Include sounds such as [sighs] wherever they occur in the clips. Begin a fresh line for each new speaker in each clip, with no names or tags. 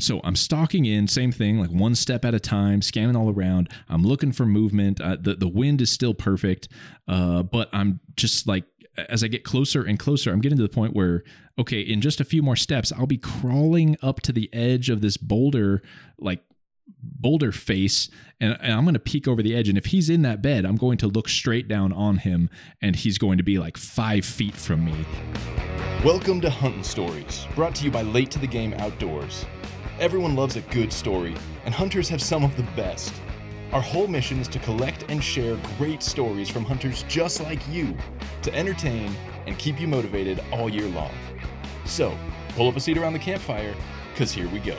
So I'm stalking in, same thing, like one step at a time, scanning all around. I'm looking for movement. Uh, the the wind is still perfect, uh, but I'm just like as I get closer and closer, I'm getting to the point where okay, in just a few more steps, I'll be crawling up to the edge of this boulder, like boulder face and, and, I'm going to peek over the edge. And if he's in that bed, I'm going to look straight down on him and he's going to be like five feet from me.
Welcome to Hunting Stories, brought to you by Late to the Game Outdoors. Everyone loves a good story, and hunters have some of the best. Our whole mission is to collect and share great stories from hunters just like you to entertain and keep you motivated all year long. So, pull up a seat around the campfire, because here we go.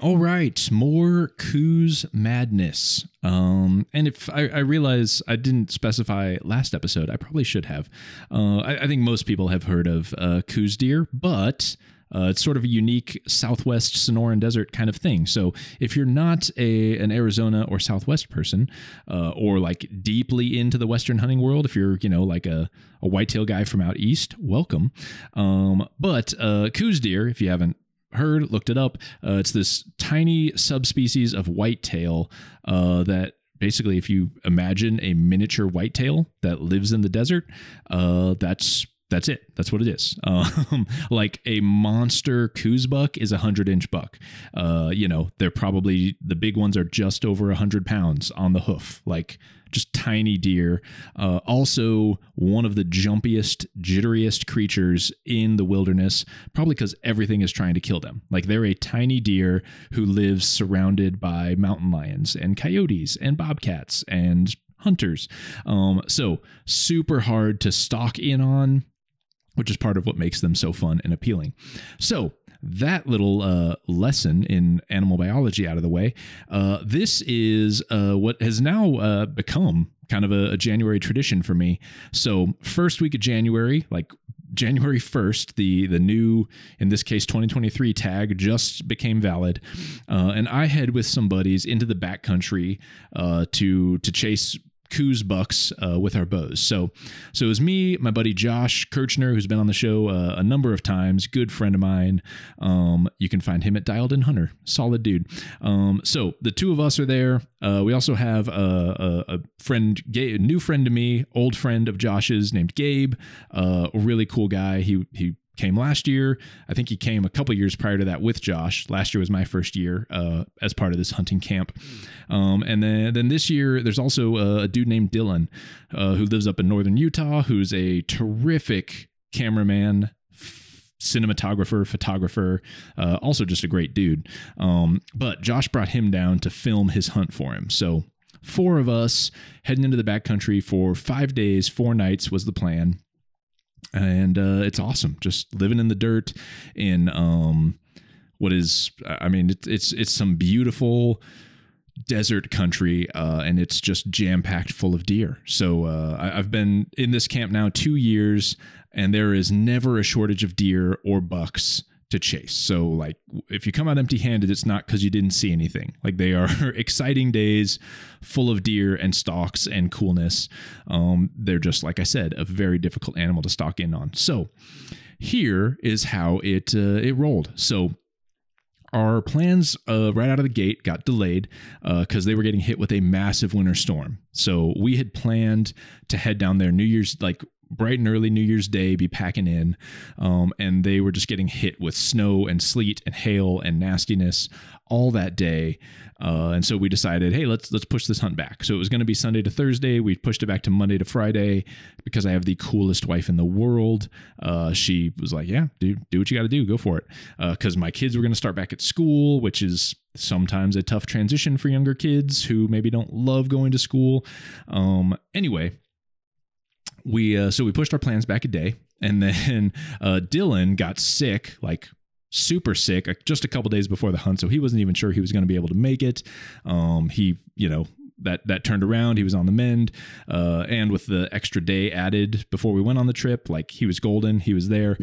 All right, more Coues madness. Um, and if I, I, realize I didn't specify last episode, I probably should have. Uh, I, I, think most people have heard of uh, Coues deer, but uh, it's sort of a unique Southwest Sonoran Desert kind of thing. So if you're not a an Arizona or Southwest person, uh, or like deeply into the Western hunting world, if you're you know like a a whitetail guy from out east, welcome. Um, but uh, Coues deer, if you haven't heard, looked it up. Uh, it's this tiny subspecies of whitetail uh, that basically, if you imagine a miniature whitetail that lives in the desert, uh, that's that's it. That's what it is. [laughs] Um, like a monster Coues buck is a hundred inch buck. Uh, you know, they're probably the big ones are just over a hundred pounds on the hoof. Like just tiny deer. Uh, also, one of the jumpiest, jitteriest creatures in the wilderness, probably because everything is trying to kill them. Like they're a tiny deer who lives surrounded by mountain lions and coyotes and bobcats and hunters. Um, so, super hard to stalk in on which is part of what makes them so fun and appealing. So, that little uh, lesson in animal biology out of the way, uh, this is uh, what has now uh, become kind of a, a, January tradition for me. So, first week of January, like January 1st, the the new, in this case, 2023 tag just became valid, uh, and I head with some buddies into the backcountry uh, to to chase Coues bucks uh, with our bows. So, so it was me, my buddy Josh Kirchner, who's been on the show uh, a number of times, good friend of mine. Um, you can find him at Dialed In Hunter, solid dude. Um, so the two of us are there. Uh, we also have a, a, a friend, a new friend to me, old friend of Josh's named Gabe, uh, a really cool guy. He he came last year. I think he came a couple years prior to that with Josh. Last year was my first year uh, as part of this hunting camp. Um, and then, then this year, there's also a, a dude named Dylan uh, who lives up in northern Utah, who's a terrific cameraman, cinematographer, photographer, uh, also just a great dude. Um, but Josh brought him down to film his hunt for him. So four of us heading into the backcountry for five days, four nights was the plan and uh, it's awesome. Just living in the dirt in um, what is, I mean, it's it's it's some beautiful desert country, uh, and it's just jam packed full of deer. So uh, I, have been in this camp now two years, and there is never a shortage of deer or bucks to chase. So like if you come out empty-handed, it's not because you didn't see anything. Like they are [laughs] exciting days, full of deer and stalks and coolness. Um, they're just like I said, a very difficult animal to stalk in on. So here is how it uh, it rolled. So our plans uh, right out of the gate got delayed because uh, they were getting hit with a massive winter storm. So we had planned to head down there New Year's like bright and early New Year's Day be packing in, um, and they were just getting hit with snow and sleet and hail and nastiness all that day. Uh, and so we decided, hey, let's let's push this hunt back. So it was going to be Sunday to Thursday. We pushed it back to Monday to Friday because I have the coolest wife in the world. Uh, she was like, yeah, do do what you got to do, go for it. Because uh, my kids were going to start back at school, which is sometimes a tough transition for younger kids who maybe don't love going to school. Um, anyway we uh, so we pushed our plans back a day, and then [laughs] uh, Dylan got sick, like super sick, uh, just a couple days before the hunt. So he wasn't even sure he was going to be able to make it. Um, he, you know, that that turned around. He was on the mend, uh, and with the extra day added before we went on the trip, like he was golden. He was there,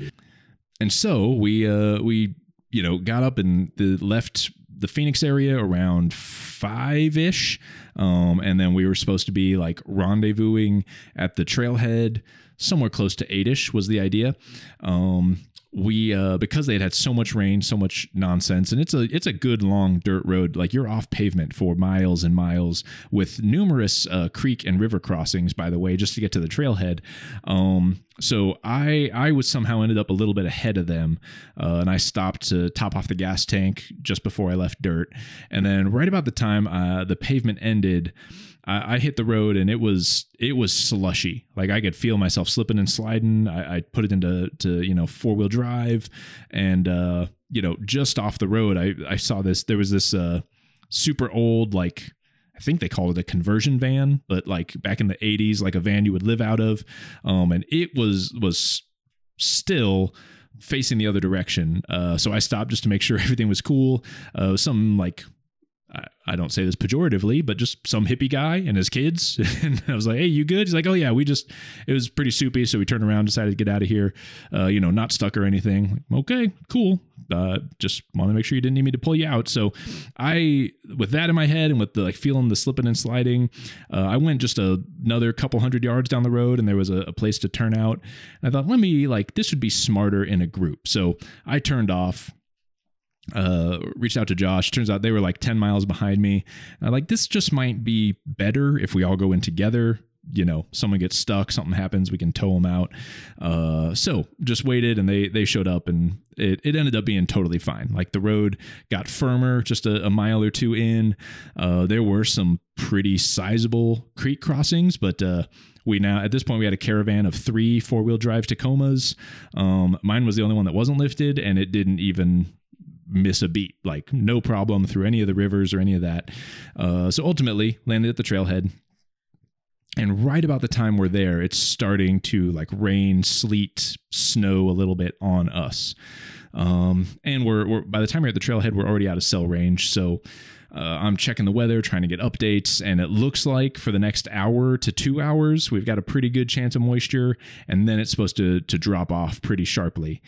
and so we uh, we you know got up and the left the Phoenix area around five ish, um, and then we were supposed to be like rendezvousing at the trailhead somewhere close to eight ish was the idea. Um, we uh, because they had had so much rain, so much nonsense, and it's a it's a good long dirt road. Like you're off pavement for miles and miles with numerous uh, creek and river crossings. By the way, just to get to the trailhead. Um, so I I was somehow ended up a little bit ahead of them, uh, and I stopped to top off the gas tank just before I left dirt, and then right about the time uh, the pavement ended. I, I hit the road and it was it was slushy. Like I could feel myself slipping and sliding. I, I put it into to you know four wheel drive, and uh, you know just off the road, I I saw this. There was this uh, super old like. I think they called it a conversion van, but like back in the 80s, like a van you would live out of. Um, and it was was still facing the other direction. Uh, so I stopped just to make sure [laughs] everything was cool. Uh, some like I don't say this pejoratively, but just some hippie guy and his kids. [laughs] and I was like, "Hey, you good?" He's like, "Oh yeah, we just it was pretty soupy, so we turned around, decided to get out of here. Uh, you know, not stuck or anything. Like, okay, cool. Uh, just want to make sure you didn't need me to pull you out. So, I with that in my head and with the like feeling the slipping and sliding, uh, I went just a, another couple hundred yards down the road, and there was a, a place to turn out. And I thought, let me like this would be smarter in a group. So I turned off uh reached out to Josh. Turns out they were like 10 miles behind me. Like this just might be better if we all go in together. You know someone gets stuck something happens we can tow them out. Uh so just waited and they they showed up and it, it ended up being totally fine. Like the road got firmer just a, a mile or two in. Uh there were some pretty sizable creek crossings but uh we now at this point we had a caravan of three four-wheel drive tacomas. Um mine was the only one that wasn't lifted and it didn't even miss a beat, like no problem through any of the rivers or any of that. Uh, so ultimately, landed at the trailhead. And right about the time we're there, it's starting to like rain, sleet, snow a little bit on us. Um, and we're, we're by the time we're at the trailhead, we're already out of cell range. So uh, I'm checking the weather, trying to get updates, and it looks like for the next hour to two hours, we've got a pretty good chance of moisture, and then it's supposed to to drop off pretty sharply.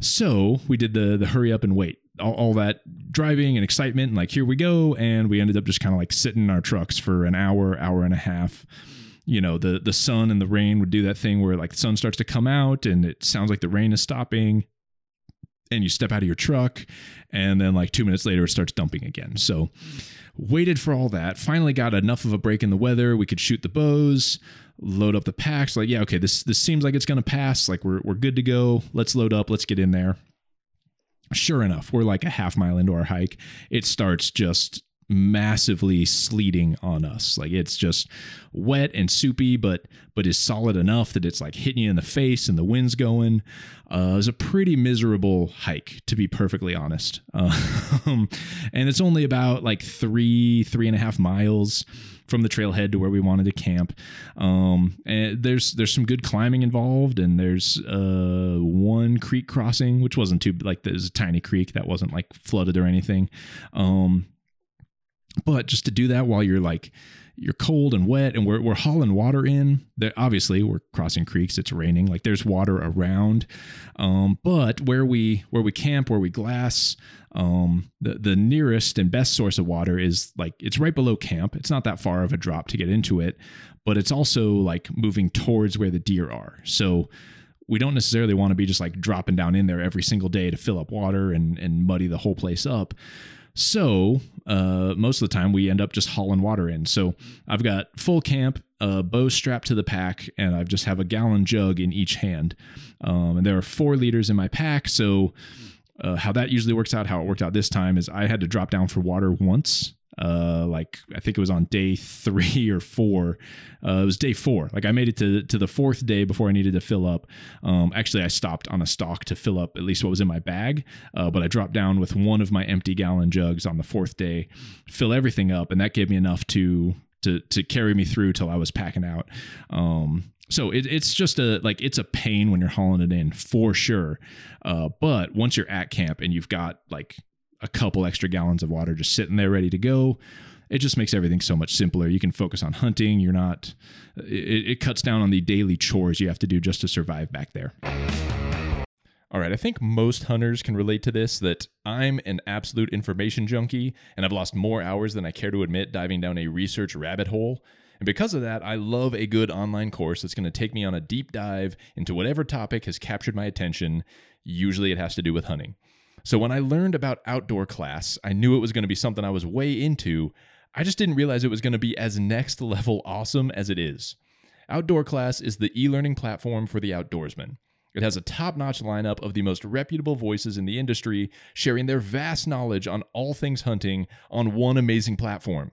So we did the the hurry up and wait all, all, that driving and excitement and like here we go. And we ended up just kind of like sitting in our trucks for an hour hour and a half. You know the the sun and the rain would do that thing where like the sun starts to come out and it sounds like the rain is stopping. And you step out of your truck and then like 2 minutes later it starts dumping again. So waited for all that. Finally got enough of a break in the weather. We could shoot the bows load up the packs like yeah okay this this seems like it's going to pass. Like we're we're good to go. Let's load up. Let's get in there sure enough, we're like a half mile into our hike. It starts just massively sleeting on us. Like it's just wet and soupy but but is solid enough that it's like hitting you in the face and the wind's going. Uh, it was a pretty miserable hike to be perfectly honest. [laughs] Um, and it's only about like three three and a half miles from the trailhead to where we wanted to camp. Um, and there's there's some good climbing involved, and there's uh, one creek crossing, which wasn't too like there's a tiny creek that wasn't like flooded or anything. Um, but just to do that while you're like you're cold and wet and we're, we're hauling water in. There obviously we're crossing creeks. It's raining. Like there's water around. Um, but where we where we camp where we glass um, the the nearest and best source of water is like it's right below camp. It's not that far of a drop to get into it but it's also like moving towards where the deer are. So we don't necessarily want to be just like dropping down in there every single day to fill up water and and muddy the whole place up. So uh, most of the time we end up just hauling water in. So I've got full camp, a bow strapped to the pack, and I just have a gallon jug in each hand. Um, and there are four liters in my pack. So uh, how that usually works out, how it worked out this time is I had to drop down for water once uh like i think it was on day three [laughs] or four. Uh it was day four. Like i made it to to the fourth day before i needed to fill up. Um actually i stopped on a stock to fill up at least what was in my bag. Uh but i dropped down with one of my empty gallon jugs on the fourth day fill everything up and that gave me enough to to to carry me through till i was packing out. Um so it, it's just a like it's a pain when you're hauling it in for sure. Uh, but once you're at camp and you've got like a couple extra gallons of water just sitting there ready to go. It just makes everything so much simpler. You can focus on hunting. You're not, it, it cuts down on the daily chores you have to do just to survive back there.
All right, I think most hunters can relate to this that I'm an absolute information junkie and I've lost more hours than I care to admit diving down a research rabbit hole. And because of that, I love a good online course that's going to take me on a deep dive into whatever topic has captured my attention. Usually it has to do with hunting. So when I learned about outdoor class, I knew it was going to be something I was way into. I just didn't realize it was going to be as next [laughs] level awesome as it is. Outdoor Class is the e learning platform for the outdoorsman. It has a top notch lineup of the most reputable voices in the industry sharing their vast knowledge on all things hunting on one amazing platform.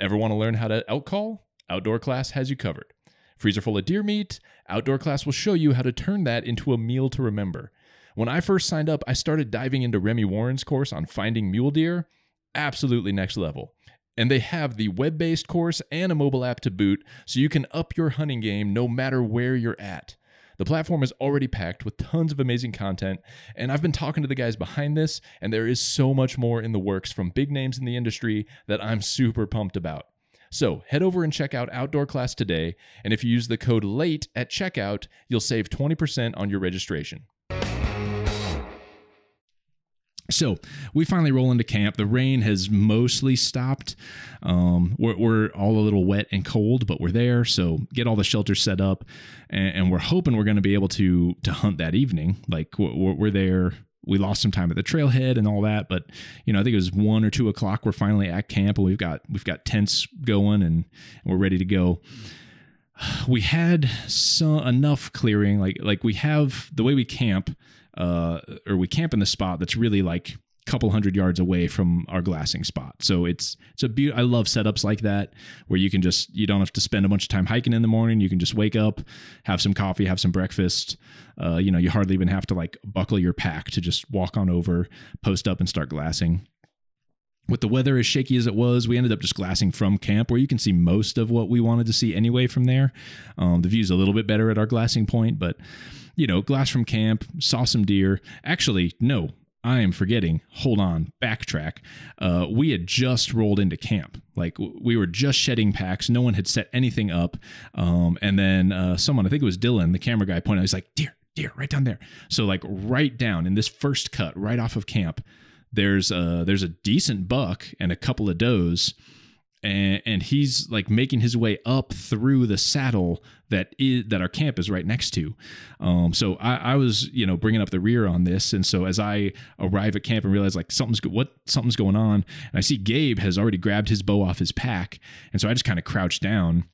Ever want to learn how to outcall? Outdoor Class has you covered. Freezer full of deer meat? Outdoor Class will show you how to turn that into a meal to remember. When I first signed up, I started diving into Remy Warren's course on finding mule deer. Absolutely next level. And they have the web based course and a mobile app to boot, so you can up your hunting game no matter where you're at. The platform is already packed with tons of amazing content, and I've been talking to the guys behind this, and there is so much more in the works from big names in the industry that I'm super pumped about. So head over and check out Outdoor Class today, and if you use the code LATE at checkout, you'll save 20% on your registration.
So we finally roll into camp. The rain has mostly stopped. Um, we're, we're, all a little wet and cold, but we're there. So get all the shelters set up, and, and we're hoping we're going to be able to to hunt that evening. Like we're, we're, there. We lost some time at the trailhead and all that, but you know I think it was one or two o'clock. We're finally at camp, and we've got we've got tents going, and, and we're ready to go [sighs] we had so enough clearing like like we have the way we camp uh, or we camp in the spot that's really like a couple hundred yards away from our glassing spot. So it's it's a beautiful. I love setups like that where you can just you don't have to spend a bunch of time hiking in the morning. You can just wake up, have some coffee, have some breakfast. Uh, you know, you hardly even have to like buckle your pack to just walk on over, post up, and start glassing with the weather as shaky as it was, we ended up just glassing from camp where you can see most of what we wanted to see anyway from there. Um, the view's a little bit better at our glassing point, but you know, glass from camp, saw some deer. Actually, no, I am forgetting. Hold on, backtrack. Uh, we had just rolled into camp. Like we were just shedding packs. No one had set anything up. Um, and then uh, someone, I think it was Dylan, the camera guy, pointed out, he's like, deer, deer, right down there. So, like, right down in this first cut, right off of camp, there's a there's a decent buck and a couple of does and, and he's like making his way up through the saddle that is that our camp is right next to. Um, so I, I, was you know bringing up the rear on this, and so as I arrive at camp and realize like something's what something's going on, and I see Gabe has already grabbed his bow off his pack, and so I just kind of crouch down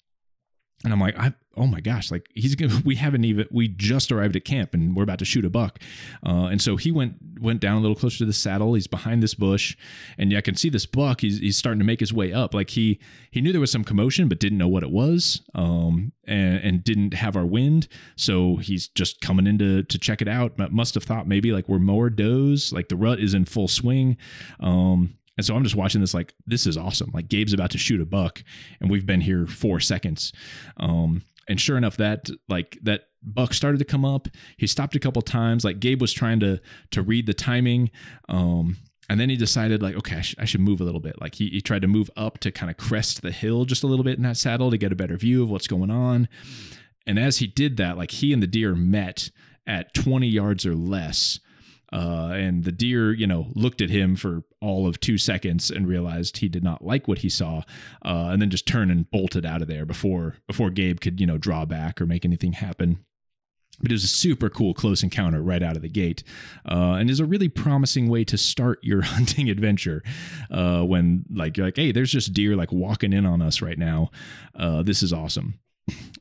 and I'm like, I, oh my gosh, like he's gonna, [laughs] we haven't even, we just arrived at camp and we're about to shoot a buck. Uh, and so he went, went down a little closer to the saddle. He's behind this bush and I can see this buck. He's, he's starting to make his way up. Like he, he knew there was some commotion, but didn't know what it was. Um, and, and didn't have our wind. So he's just coming in to, to check it out. Must have thought maybe like we're more does, like the rut is in full swing. Um, and so I'm just watching this like this is awesome. Like Gabe's about to shoot a buck, and we've been here four seconds. Um, and sure enough, that like that buck started to come up. He stopped a couple times. Like Gabe was trying to to read the timing. Um, and then he decided like okay I, sh- I, should move a little bit like he, he tried to move up to kind of crest the hill just a little bit in that saddle to get a better view of what's going on and as he did that like he and the deer met at 20 yards or less uh, and the deer, you know, looked at him for all of two seconds and realized he did not like what he saw, uh, and then just turned and bolted out of there before before Gabe could, you know, draw back or make anything happen. But it was a super cool close encounter right out of the gate, uh, and is a really promising way to start your [laughs] hunting adventure. Uh, when like you're like, hey, there's just deer like walking in on us right now. Uh, this is awesome.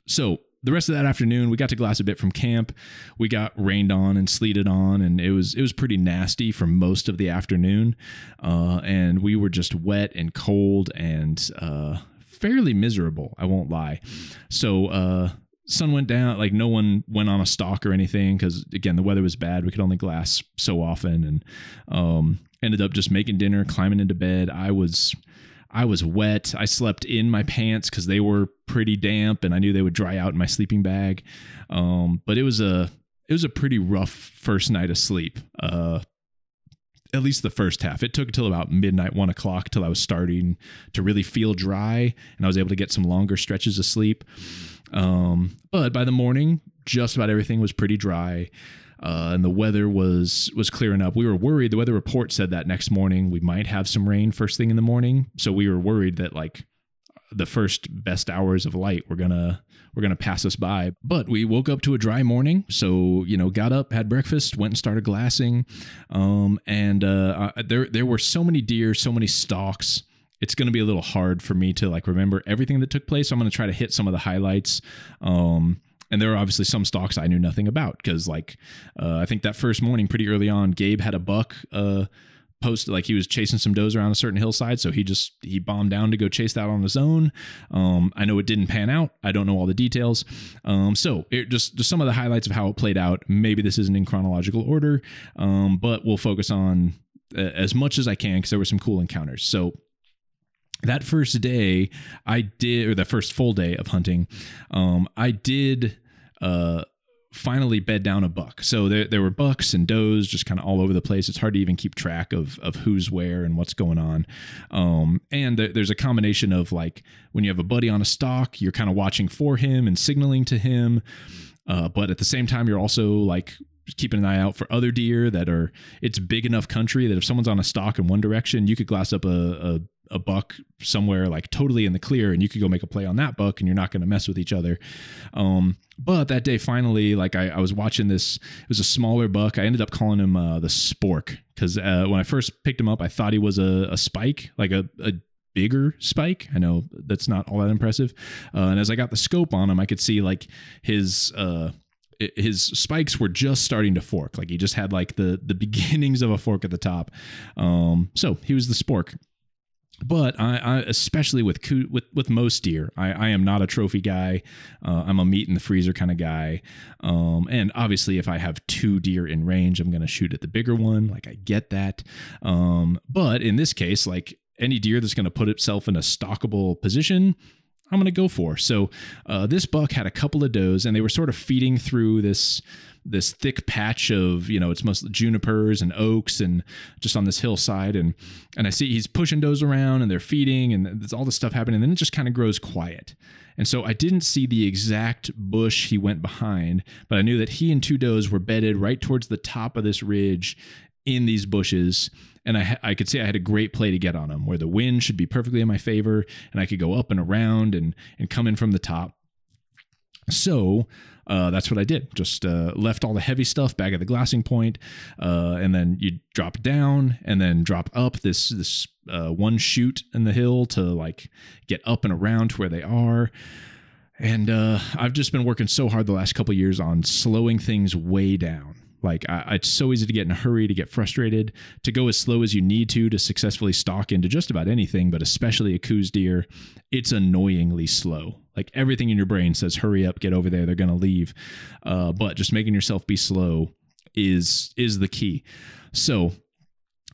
So the rest of that afternoon we got to glass a bit from camp. We got rained on and sleeted on and it was it was pretty nasty for most of the afternoon. Uh, and we were just wet and cold and uh, fairly miserable i won't lie. So uh, sun went down like no one went on a stalk or anything because again the weather was bad. We could only glass so often and um, ended up just making dinner climbing into bed. I was I was wet. I slept in my pants because they were pretty damp, and I knew they would dry out in my sleeping bag. Um, but it was a it was a pretty rough first night of sleep. Uh, at least the first half. It took until about midnight, one o'clock, till I was starting to really feel dry, and I was able to get some longer stretches of sleep. Um, but by the morning, just about everything was pretty dry. Uh, and the weather was was clearing up. We were worried. The weather report said that next morning we might have some rain first thing in the morning, so we were worried that like the first best hours of light were gonna were gonna pass us by. But we woke up to a dry morning, so you know, got up, had breakfast, went and started glassing, um, and uh, there there were so many deer, so many stalks it's going to be a little hard for me to like remember everything that took place. So I'm going to try to hit some of the highlights. Um, and there were obviously some stocks I knew nothing about because, like, uh, I think that first morning, pretty early on, Gabe had a buck uh, posted like he was chasing some does around a certain hillside, so he just he bombed down to go chase that on his own. Um, I know it didn't pan out. I don't know all the details. Um, so it just just some of the highlights of how it played out. Maybe this isn't in chronological order, um, but we'll focus on uh, as much as I can because there were some cool encounters. So that first day i did or the first full day of hunting um, i did uh, finally bed down a buck. So there, there were bucks and does just kind of all over the place. It's hard to even keep track of of who's where and what's going on. Um, and th- there's a combination of like when you have a buddy on a stalk you're kind of watching for him and signaling to him uh, but at the same time you're also like keeping an eye out for other deer that are it's big enough country that if someone's on a stalk in one direction you could glass up a, a a buck somewhere like totally in the clear and you could go make a play on that buck and you're not going to mess with each other um, but that day finally like I, I, was watching this it was a smaller buck i ended up calling him uh, the spork because uh, when i first picked him up i thought he was a, a spike like a, a bigger spike. I know that's not all that impressive. Uh, and as I got the scope on him, I could see like his uh, his spikes were just starting to fork. Like he just had like the the [laughs] beginnings of a fork at the top. Um, so he was the spork but I, I, especially with with with most deer, I, I am not a trophy guy. Uh, I'm a meat in the freezer kind of guy. Um, and obviously, if I have two deer in range, I'm going to shoot at the bigger one. Like I get that. Um, but in this case, like any deer that's going to put itself in a stalkable position, I'm going to go for. So uh, this buck had a couple of does, and they were sort of feeding through this this thick patch of you know it's mostly junipers and oaks and just on this hillside and and I see he's pushing does around and they're feeding and there's all this stuff happening and then it just kind of grows quiet. And so I didn't see the exact bush he went behind, but I knew that he and two does were bedded right towards the top of this ridge in these bushes and I, I could see I had a great play to get on them where the wind should be perfectly in my favor and I could go up and around and and come in from the top. So uh, that's what I did. Just uh, left all the heavy stuff back at the glassing point, uh, and then you drop down and then drop up this this uh, one chute in the hill to like get up and around to where they are. And uh, I've just been working so hard the last couple years on slowing things way down. Like I, it's so easy to get in a hurry, to get frustrated, to go as slow as you need to to successfully stalk into just about anything, but especially a Coues deer. It's annoyingly slow. Like everything in your brain says, "Hurry up, get over there. They're gonna leave." Uh, but just making yourself be slow is is the key. So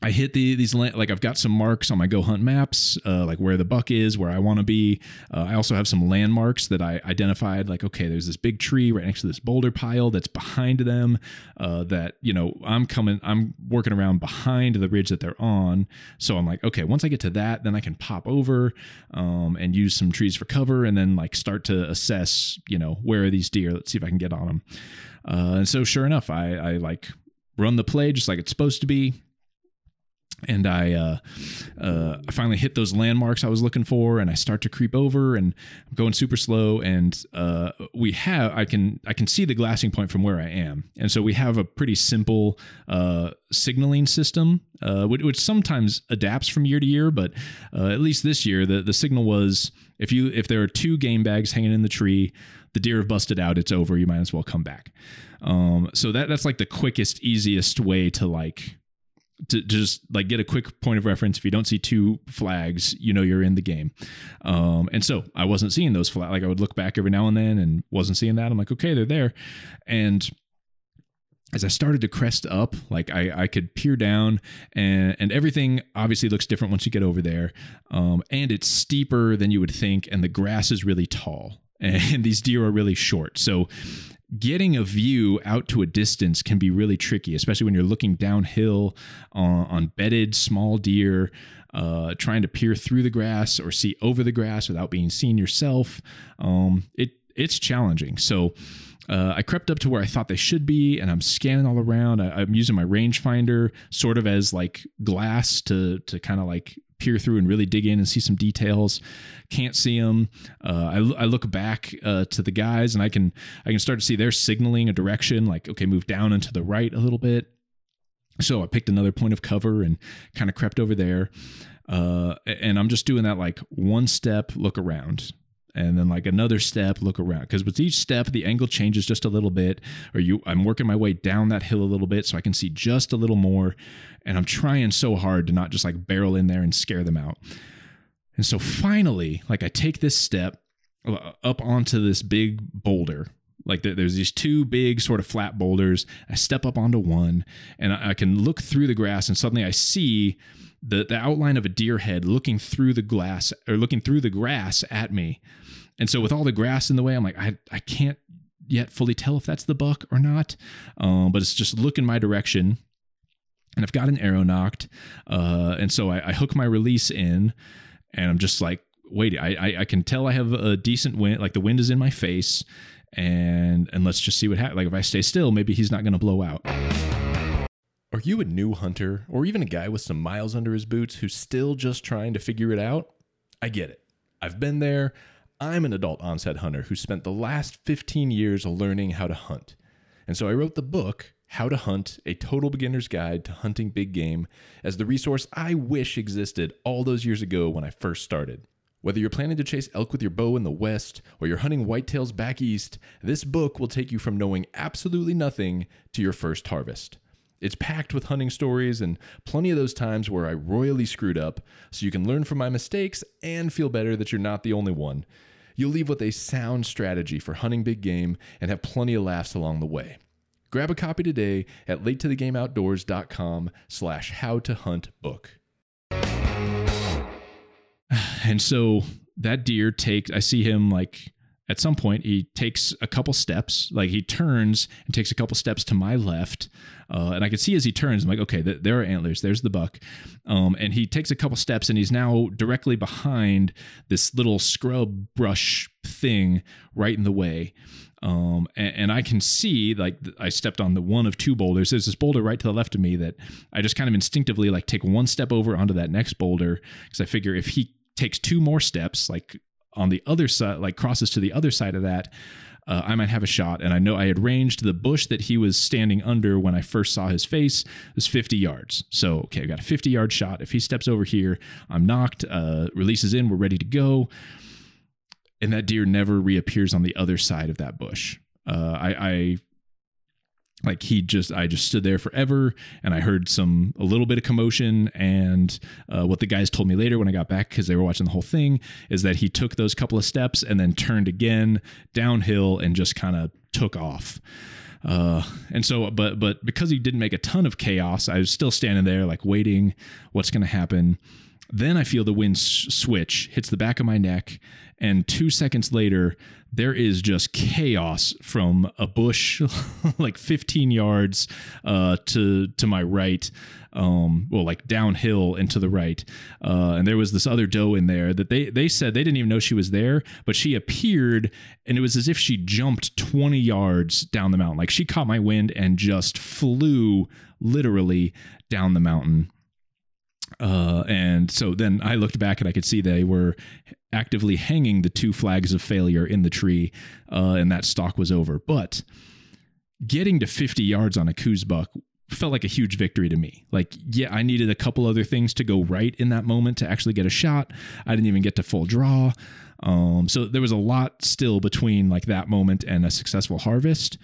I hit the these like I've got some marks on my Go Hunt maps, uh, like where the buck is, where I want to be. Uh, I also have some landmarks that I identified, like okay, there's this big tree right next to this boulder pile that's behind them. Uh, that you know I'm coming, I'm working around behind the ridge that they're on. So I'm like, okay, once I get to that, then I can pop over um, and use some trees for cover, and then like start to assess, you know, where are these deer? Let's see if I can get on them. Uh, and so sure enough, I, I like run the play just like it's supposed to be and I uh, uh, I finally hit those landmarks I was looking for, and I start to creep over, and I'm going super slow, and uh, we have I can I can see the glassing point from where I am, and so we have a pretty simple uh, signaling system, uh, which, which, sometimes adapts from year to year, but uh, at least this year the the signal was if you if there are two game bags hanging in the tree, the deer have busted out, it's over, you might as well come back. Um, so that that's like the quickest, easiest way to like to, to, just like get a quick point of reference if you don't see two flags you know you're in the game um, and so i wasn't seeing those flags like i would look back every now and then and wasn't seeing that i'm like okay they're there and as I started to crest up, like I, I could peer down and, and everything obviously looks different once you get over there. Um, and it's steeper than you would think. And the grass is really tall [laughs] and these deer are really short. So getting a view out to a distance can be really tricky, especially when you're looking downhill on, on bedded small deer, uh, trying to peer through the grass or see over the grass without being seen yourself. Um, it it's challenging. So uh, I crept up to where I thought they should be, and I'm scanning all around. I, am using my rangefinder sort of as like glass to to kind of like peer through and really dig in and see some details. Can't see them. Uh, I, I, look back uh, to the guys, and I can I can start to see they're signaling a direction, like okay, move down and to the right a little bit. So I picked another point of cover and kind of crept over there. Uh, and I'm just doing that like one step, look around, and then like another step look around. Because with each step the angle changes just a little bit or you i'm working my way down that hill a little bit so i can see just a little more and i'm trying so hard to not just like barrel in there and scare them out. And so finally like i take this step uh, up onto this big boulder. Like there's these two big sort of flat boulders. I step up onto one and i can look through the grass and suddenly i see the, the outline of a deer head looking through the glass or looking through the grass at me and so with all the grass in the way, I'm like, I, I can't yet fully tell if that's the buck or not. Um, but it's just looking my direction. And I've got an arrow nocked. Uh, and so I, I hook my release in and I'm just like, wait, I, I, I can tell I have a decent wind, like the wind is in my face. And and let's just see what happens. Like if I stay still, maybe he's not gonna blow out.
Are you a new hunter or even a guy with some miles under his boots who's still just trying to figure it out? I get it. I've been there. I'm an adult onset hunter who spent the last 15 years learning how to hunt. And so I wrote the book, How to Hunt A Total Beginner's Guide to Hunting Big Game, as the resource I wish existed all those years ago when I first started. Whether you're planning to chase elk with your bow in the west or you're hunting whitetails back east, this book will take you from knowing absolutely nothing to your first harvest. It's packed with hunting stories and plenty of those times where I royally screwed up, so you can learn from my mistakes and feel better that you're not the only one. You'll leave with a sound strategy for hunting big game and have plenty of laughs along the way. Grab a copy today at latetothegameoutdoors.com slash how to hunt book. [sighs]
And so that deer takes, I see him like at some point he takes a couple steps like he turns and takes a couple steps to my left uh, and i can see as he turns i'm like okay th- there are antlers there's the buck um, and he takes a couple steps and he's now directly behind this little scrub brush thing right in the way um, and, and, I can see like I stepped on the one of two boulders. There's this boulder right to the left of me that I just kind of instinctively like take one step over onto that next boulder because I figure if he takes two more steps, like on the other side, like crosses to the other side of that, uh, I might have a shot. And I know I had ranged the bush that he was standing under when I first saw his face was 50 yards. So, okay, I got a 50 yard shot. If he steps over here, I'm nocked, uh, releases in, we're ready to go. And that deer never reappears on the other side of that bush. Uh, I, I like he just i just stood there forever and i heard some a little bit of commotion and uh, what the guys told me later when i got back because they were watching the whole thing is that he took those couple of steps and then turned again downhill and just kind of took off. Uh, and so but but because he didn't make a ton of chaos i was still standing there like waiting what's going to happen. Then I feel the wind switch, hits the back of my neck, and two seconds later, there is just chaos from a bush [laughs] like 15 yards uh, to to my right, um, well, like downhill and to the right. Uh, and there was this other doe in there that they they said they didn't even know she was there, but she appeared, and it was as if she jumped 20 yards down the mountain. Like she caught my wind and just flew literally down the mountain. Uh, and so then I looked back and I could see they were actively hanging the two flags of failure in the tree, uh, and that stalk was over. But getting to 50 yards on a Coues buck felt like a huge victory to me. Like, yeah, I needed a couple other things to go right in that moment to actually get a shot. I didn't even get to full draw. Um, so there was a lot still between like that moment and a successful harvest.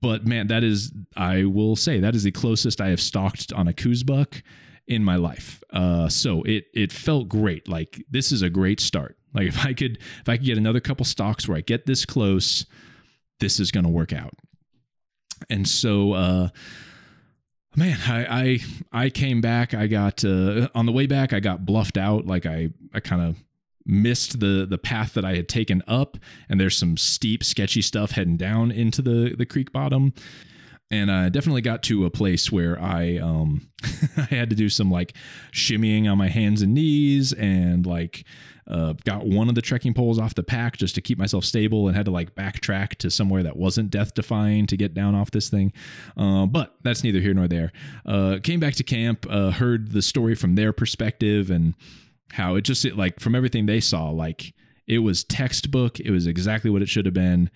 But man, that is, I will say, that is the closest I have stalked on a Coues buck in my life. Uh, so it it felt great. Like this is a great start. Like if I could if I could get another couple stocks where I get this close, this is going to work out. And so, uh, man, I I I came back. I got uh, on the way back. I got bluffed out. Like I I kind of missed the the path that I had taken up, and there's some steep, sketchy stuff heading down into the the creek bottom and I definitely got to a place where I um [laughs] I had to do some like shimmying on my hands and knees and like uh, got one of the trekking poles off the pack just to keep myself stable and had to like backtrack to somewhere that wasn't death defying to get down off this thing. Uh, but that's neither here nor there. Uh, came back to camp, uh, heard the story from their perspective and how it just it, like from everything they saw, like it was textbook. It was exactly what it should have been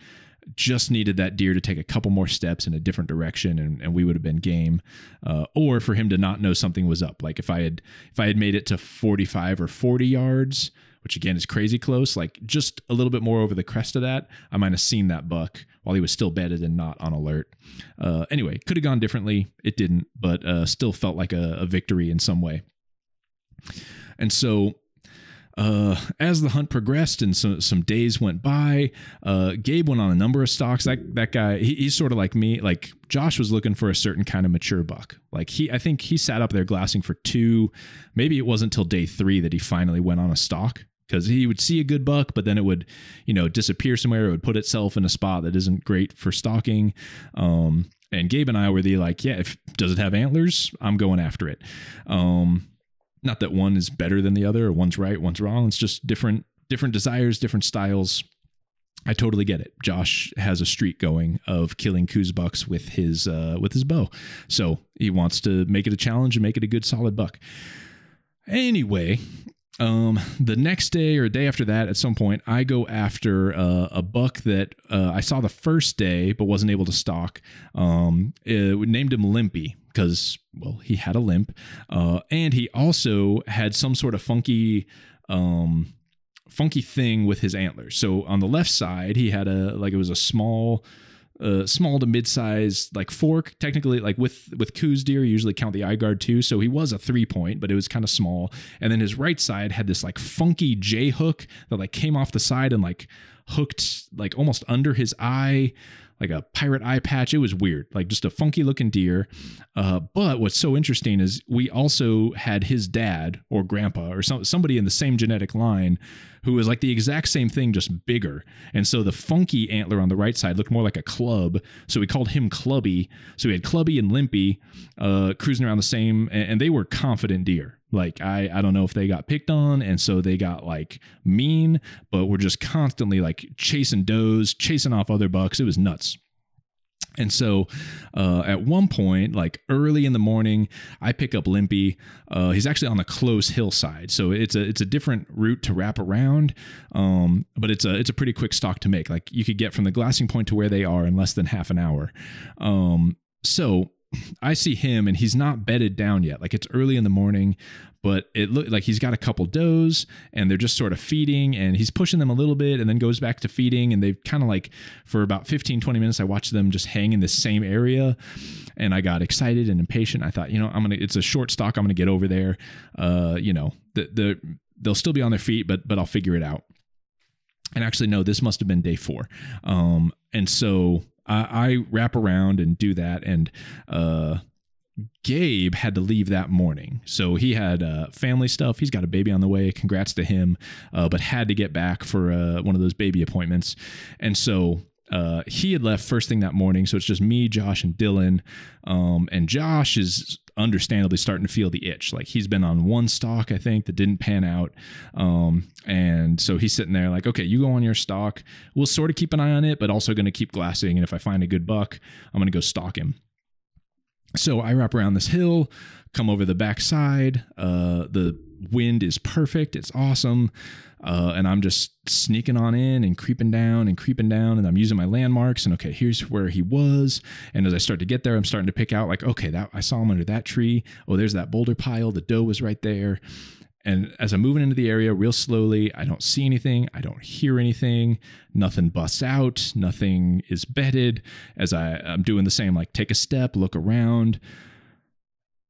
just needed that deer to take a couple more steps in a different direction and, and we would have been game. Uh, or for him to not know something was up. Like if i had if i had made it to 45 or 40 yards which again is crazy close like just a little bit more over the crest of that i might have seen that buck while he was still bedded and not on alert. Uh, anyway could have gone differently. It didn't but uh, still felt like a, a victory in some way. And so uh, as the hunt progressed and some some days went by, uh, Gabe went on a number of stalks. That that guy, he, he's sort of like me. Like Josh was looking for a certain kind of mature buck. Like he, I think he sat up there glassing for two. Maybe it wasn't till day three that he finally went on a stalk because he would see a good buck, but then it would, you know, disappear somewhere. It would put itself in a spot that isn't great for stalking. Um, and Gabe and I were the like, yeah, if does it have antlers? I'm going after it. Um, not that one is better than the other or one's right, one's wrong. It's just different different desires, different styles. I totally get it. Josh has a streak going of killing Coues bucks with his uh, with his bow, so he wants to make it a challenge and make it a good solid buck. Anyway, um, the next day or a day after that, at some point, I go after uh, a buck that uh, I saw the first day but wasn't able to stalk. Um, it, named him Limpy because well he had a limp uh, and he also had some sort of funky um, funky thing with his antlers so on the left side he had a like it was a small uh, small to mid-sized like fork. Technically like with with Coues deer you usually count the eye guard too. So he was a three point but it was kind of small. And then his right side had this like funky j hook that like came off the side and like hooked like almost under his eye like a pirate eye patch. It was weird, like just a funky looking deer. Uh, but what's so interesting is we also had his dad or grandpa or some, somebody in the same genetic line who was like the exact same thing, just bigger. And so the funky antler on the right side looked more like a club. So we called him Clubby. So we had Clubby and Limpy uh, cruising around the same, and, and they were confident deer. Like I I don't know if they got picked on and so they got like mean, but we're just constantly like chasing does, chasing off other bucks. It was nuts. And so uh, at one point, like early in the morning, I pick up Limpy. Uh, he's actually on the close hillside, so it's a it's a different route to wrap around, um, but it's a it's a pretty quick stalk to make. Like you could get from the glassing point to where they are in less than half an hour. Um, so I see him and he's not bedded down yet. Like it's early in the morning, but it looked like he's got a couple does and they're just sort of feeding and he's pushing them a little bit and then goes back to feeding. And they've kind of like for about 15, 20 minutes, I watched them just hang in the same area and I got excited and impatient. I thought, you know, I'm going to, it's a short stock. I'm going to get over there. Uh, you know, the, the, they'll still be on their feet, but, but I'll figure it out. And actually, no, this must have been day four. Um, and so I, I wrap around and do that. And uh, Gabe had to leave that morning. So he had uh, family stuff. He's got a baby on the way. Congrats to him, uh, but had to get back for uh, one of those baby appointments. And so uh, he had left first thing that morning. So it's just me, Josh, and Dylan. Um, and Josh is understandably starting to feel the itch. Like he's been on one stock, I think, that didn't pan out. Um, and so he's sitting there like, okay, you go on your stock. We'll sort of keep an eye on it, but also going to keep glassing. And if I find a good buck, I'm going to go stalk him. So I wrap around this hill, come over the backside. Uh, the wind is perfect. It's awesome. Uh, and I'm just sneaking on in and creeping down and creeping down. And I'm using my landmarks. And okay, here's where he was. And as I start to get there, I'm starting to pick out like, okay, that I saw him under that tree. Oh, there's that boulder pile. The doe was right there. And as I'm moving into the area real slowly, I don't see anything. I don't hear anything. Nothing busts out. Nothing is bedded. As I, I'm doing the same, like take a step, look around,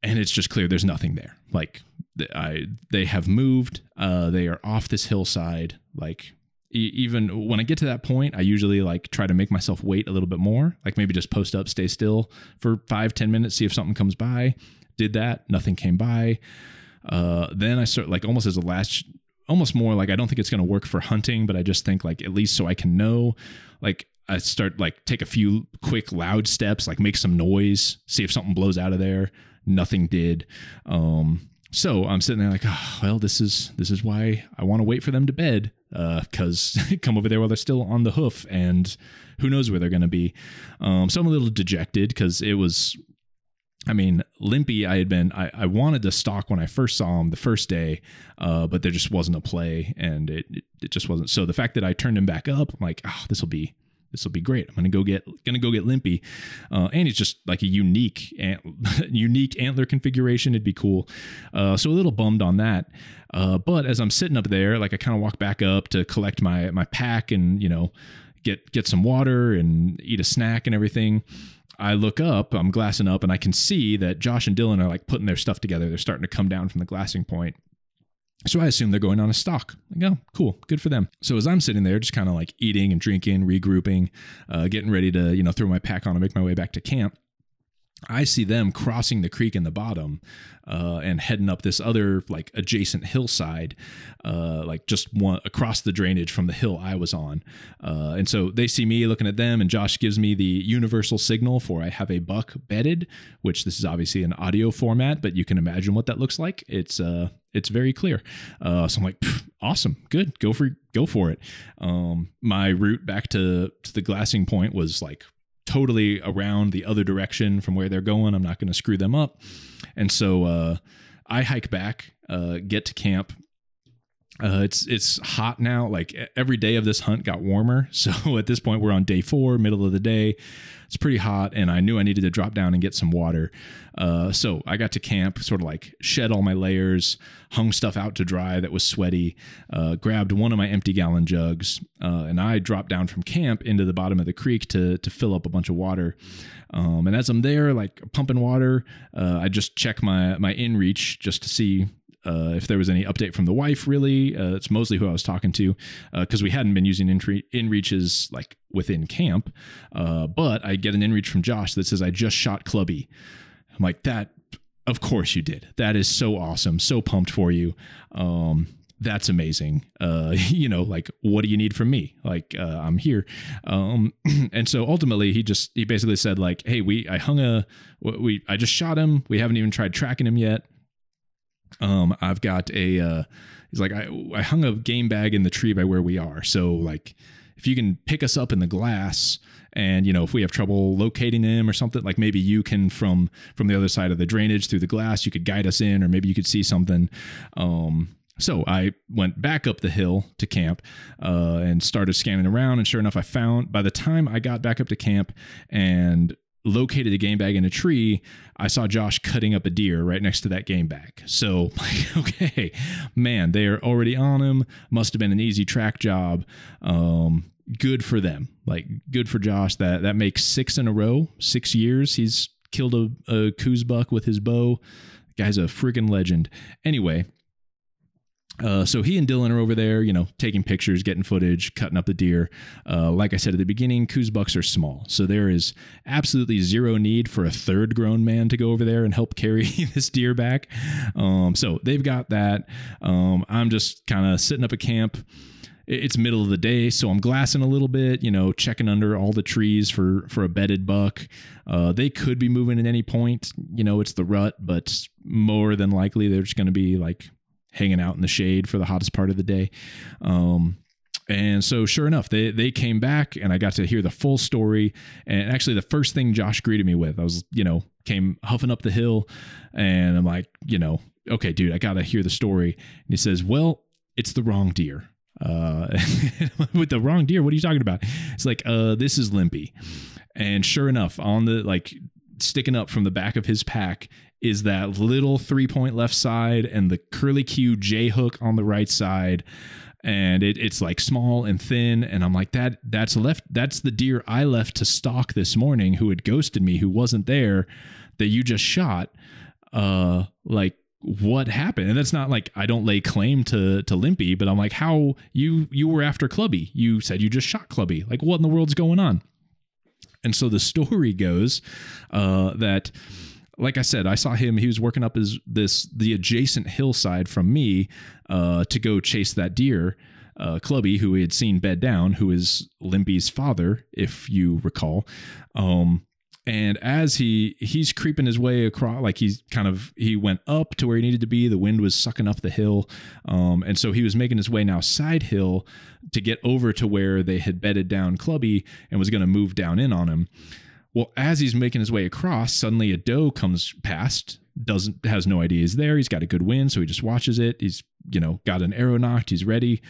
and it's just clear there's nothing there. Like I, they have moved. Uh, they are off this hillside. Like e- even when I get to that point, I usually like try to make myself wait a little bit more. Like maybe just post up, stay still for five, ten minutes, see if something comes by. Did that. Nothing came by. Uh, then I start like almost as a last, almost more like I don't think it's going to work for hunting, but I just think like at least so I can know, like I start like take a few quick loud steps, like make some noise, see if something blows out of there. Nothing did. Um, so I'm sitting there like, oh, well, this is this is why I want to wait for them to bed, because uh, [laughs] come over there while they're still on the hoof, and who knows where they're going to be. Um, so I'm a little dejected because it was I mean, Limpy, I had been, I, I wanted to stalk when I first saw him the first day, uh, but there just wasn't a play and it, it, it, just wasn't. So the fact that I turned him back up, I'm like, oh, this will be, this will be great. I'm to go get, to go get Limpy. Uh, and he's just like a unique, ant, [laughs] unique antler configuration. It'd be cool. Uh, so a little bummed on that. Uh, but as I'm sitting up there, like I kind of walk back up to collect my, my pack and, you know, get, get some water and eat a snack and everything. I look up, I'm glassing up, and I can see that Josh and Dylan are like putting their stuff together. They're starting to come down from the glassing point. So I assume they're going on a stalk. Like, oh, cool, good for them. So as I'm sitting there, just kind of like eating and drinking, regrouping, uh, getting ready to you know throw my pack on and make my way back to camp, I see them crossing the creek in the bottom uh, and heading up this other like adjacent hillside, uh, like just one across the drainage from the hill I was on. Uh, and so they see me looking at them, and Josh gives me the universal signal for I have a buck bedded, which this is obviously an audio format, but you can imagine what that looks like. It's uh, it's very clear. Uh, so I'm like, awesome, good, go for go for it. Um, my route back to to the glassing point was like totally around the other direction from where they're going. I'm not going to screw them up. And so uh, I hike back, uh, get to camp. Uh, it's it's hot now. Like every day of this hunt got warmer. [laughs] So at this point, we're on day four, middle of the day it's pretty hot and I knew I needed to drop down and get some water. Uh, so I got to camp, sort of like shed all my layers, hung stuff out to dry that was sweaty, uh, grabbed one of my empty gallon jugs, uh, and I dropped down from camp into the bottom of the creek to, to fill up a bunch of water. Um, and as I'm there, like pumping water, uh, I just check my, my inReach just to see uh, if there was any update from the wife, really, uh, it's mostly who I was talking to because uh, we hadn't been using in, inReaches like within camp. Uh, but I get an inReach from Josh that says I just shot Clubby. I'm like that. Of course you did. That is so awesome. So pumped for you. Um, that's amazing. Uh, [laughs] you know, like, what do you need from me? Like, uh, I'm here. Um, [clears throat] and so ultimately he just, he basically said like, Hey, we, I hung a, we, I just shot him. We haven't even tried tracking him yet. Um, I've got a, uh, he's like, I, I hung a game bag in the tree by where we are. So like, if you can pick us up in the glass and you know if we have trouble locating him or something like maybe you can from from the other side of the drainage through the glass you could guide us in or maybe you could see something um so I went back up the hill to camp uh, and started scanning around. And sure enough, I found by the time I got back up to camp and located a game bag in a tree, I saw Josh cutting up a deer right next to that game bag. So, [laughs] like, okay, man, they are already on him. Must have been an easy track job. Um, good for them. Like, good for Josh. That that makes six in a row, six years. He's killed a, a Coues buck with his bow. The guy's a freaking legend. Anyway, uh, so he and Dylan are over there, you know, taking pictures, getting footage, cutting up the deer. Uh, like I said at the beginning, Coues bucks are small, so there is absolutely zero need for a third grown man to go over there and help carry [laughs] this deer back. Um, so they've got that. Um, I'm just kind of sitting up a camp. It's middle of the day, so I'm glassing a little bit, you know, checking under all the trees for for a bedded buck. Uh, they could be moving at any point, you know, it's the rut, but more than likely they're just going to be like hanging out in the shade for the hottest part of the day. Um, and so, sure enough, they they came back, and I got to hear the full story. And actually, the first thing Josh greeted me with, I was, you know, came huffing up the hill, and I'm like, you know, okay, dude, I got to hear the story. And he says, well, it's the wrong deer. Uh, [laughs] with the wrong deer, what are you talking about? It's like, uh, this is Limpy. And sure enough, on the like sticking up from the back of his pack is that little three point left side and the curly Q J hook on the right side. And it, it's like small and thin. And I'm like, that that's left that's the deer I left to stalk this morning who had ghosted me, who wasn't there, that you just shot. Uh like what happened and that's not like i don't lay claim to to limpy but i'm like how you you were after clubby you said you just shot clubby like what in the world's going on and so the story goes uh that like I said, I saw him. He was working up his this the adjacent hillside from me uh, to go chase that deer. uh, Clubby, who we had seen bed down, who is Limpy's father, if you recall. Um, and as he he's creeping his way across like he's kind of he went up to where he needed to be the wind was sucking up the hill um, and so he was making his way now side hill to get over to where they had bedded down clubby and was going to move down in on him well as he's making his way across suddenly a doe comes past doesn't has no idea he's there. He's got a good wind so he just watches it. He's you know got an arrow nocked, he's ready.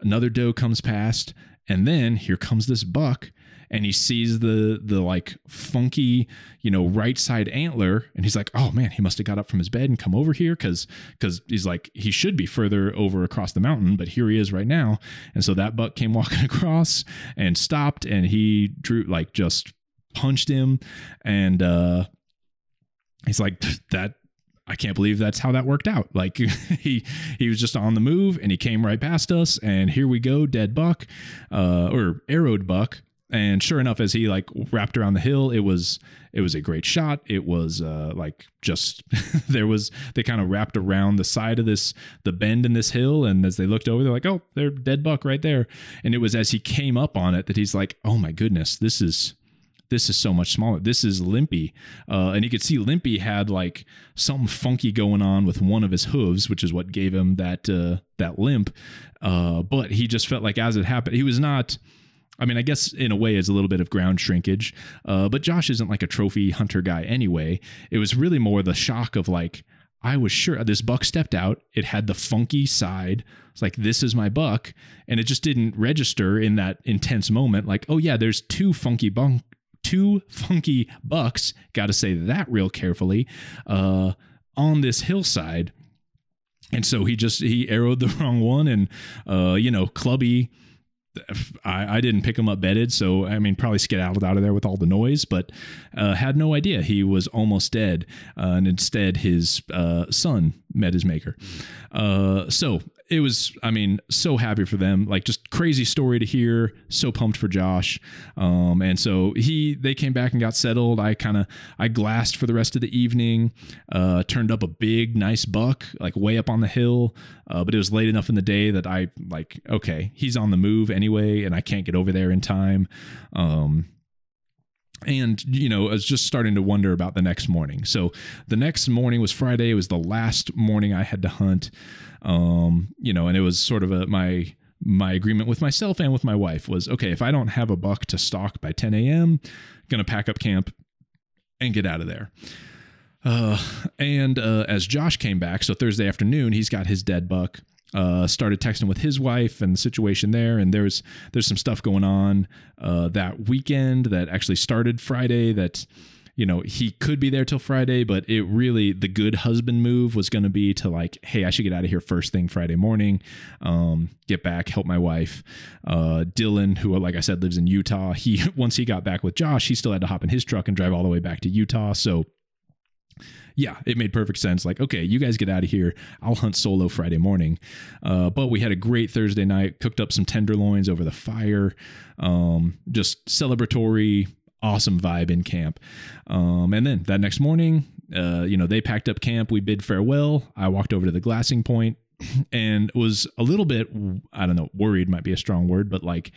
Another doe comes past and then here comes this buck and he sees the the like funky you know right side antler and he's like oh man he must have got up from his bed and come over here because because he's like he should be further over across the mountain but here he is right now. And so that buck came [laughs] walking across and stopped and he drew like just punched him and uh he's like that I can't believe that's how that worked out. Like [laughs] he he was just on the move and he came right past us and here we go, dead buck, uh, or arrowed buck, and sure enough as he like wrapped around the hill it was it was a great shot. It was uh like just [laughs] there was they kind of wrapped around the side of this the bend in this hill and as they looked over they're like oh they're dead buck right there. And it was as he came up on it that he's like oh my goodness this is this is so much smaller. This is Limpy. Uh, and you could see Limpy had like something funky going on with one of his hooves, which is what gave him that uh, that limp. Uh, but he just felt like as it happened, he was not I mean, I guess in a way it's a little bit of ground shrinkage, uh, but Josh isn't like a trophy hunter guy anyway. It was really more the shock of like, I was sure this buck stepped out. It had the funky side. It's like, this is my buck. And it just didn't register in that intense moment. Like, oh, yeah, there's two funky bunk, two funky bucks. Got to say that real carefully uh, on this hillside. And so he just, he arrowed the [laughs] wrong one. And, uh, you know, Clubby I, I, didn't pick him up bedded, so I mean, probably skedaddled out of there with all the noise, but uh, had no idea he was almost dead. Uh, and instead, his uh, son met his maker. Uh, so it was, I mean, so happy for them. Like just crazy story to hear. So pumped for Josh. Um, and so he, they came back and got settled. I kind of, I glassed for the rest of the evening. Uh, turned up a big, nice buck, like way up on the hill. Uh, but it was late enough in the day that I like, okay, he's on the move anyway, and I can't get over there in time. Um, and you know i was just starting to wonder about the next morning. So the next morning was friday. It was the last morning i had to hunt. Um you know and it was sort of a my my agreement with myself and with my wife was okay if i don't have a buck to stalk by 10 a.m gonna pack up camp and get out of there. Uh and uh as josh came back so thursday afternoon he's got his dead buck uh, started texting with his wife and the situation there, and there's there's some stuff going on uh, that weekend that actually started Friday. That you know he could be there till Friday, but it really the good husband move was going to be to like, hey, I should get out of here first thing Friday morning, um, get back, help my wife. Uh, Dylan, who like I said lives in Utah, he [laughs] once he got back with Josh, he still had to hop in his truck and drive all the way back to Utah, so yeah, it made perfect sense. Like, okay, you guys get out of here. I'll hunt solo Friday morning. Uh, but we had a great Thursday night, cooked up some tenderloins over the fire, um, just celebratory, awesome vibe in camp. Um, and then that next morning, uh, you know, they packed up camp. We bid farewell. I walked over to the glassing point and was a little bit i don't know worried might be a strong word but like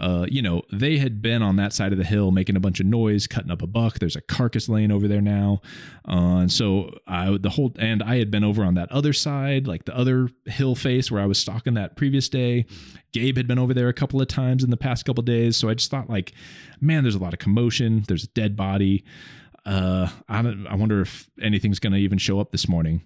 uh you know they had been on that side of the hill making a bunch of noise cutting up a buck. There's a carcass laying over there now. Uh, and so i the whole and i had been over on that other side like the other hill face where i was stalking that previous day. Gabe had been over there a couple of times in the past couple days. So i just thought like man there's a lot of commotion. There's a dead body. Uh i don't i wonder if anything's gonna even show up this morning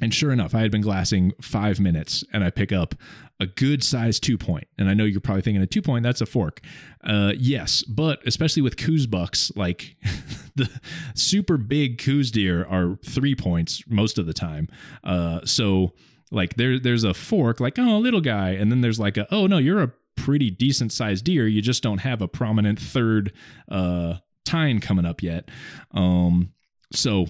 and sure enough, I had been glassing five minutes and I pick up a good size two point. And I know you're probably thinking a two point, that's a fork. Uh, yes, but especially with Coues bucks, like [laughs] the super big Coues deer are three points most of the time. Uh, so like there, there's a fork, like, oh, little guy. And then there's like a, oh no, you're a pretty decent sized deer. You just don't have a prominent third uh, tine coming up yet. Um, so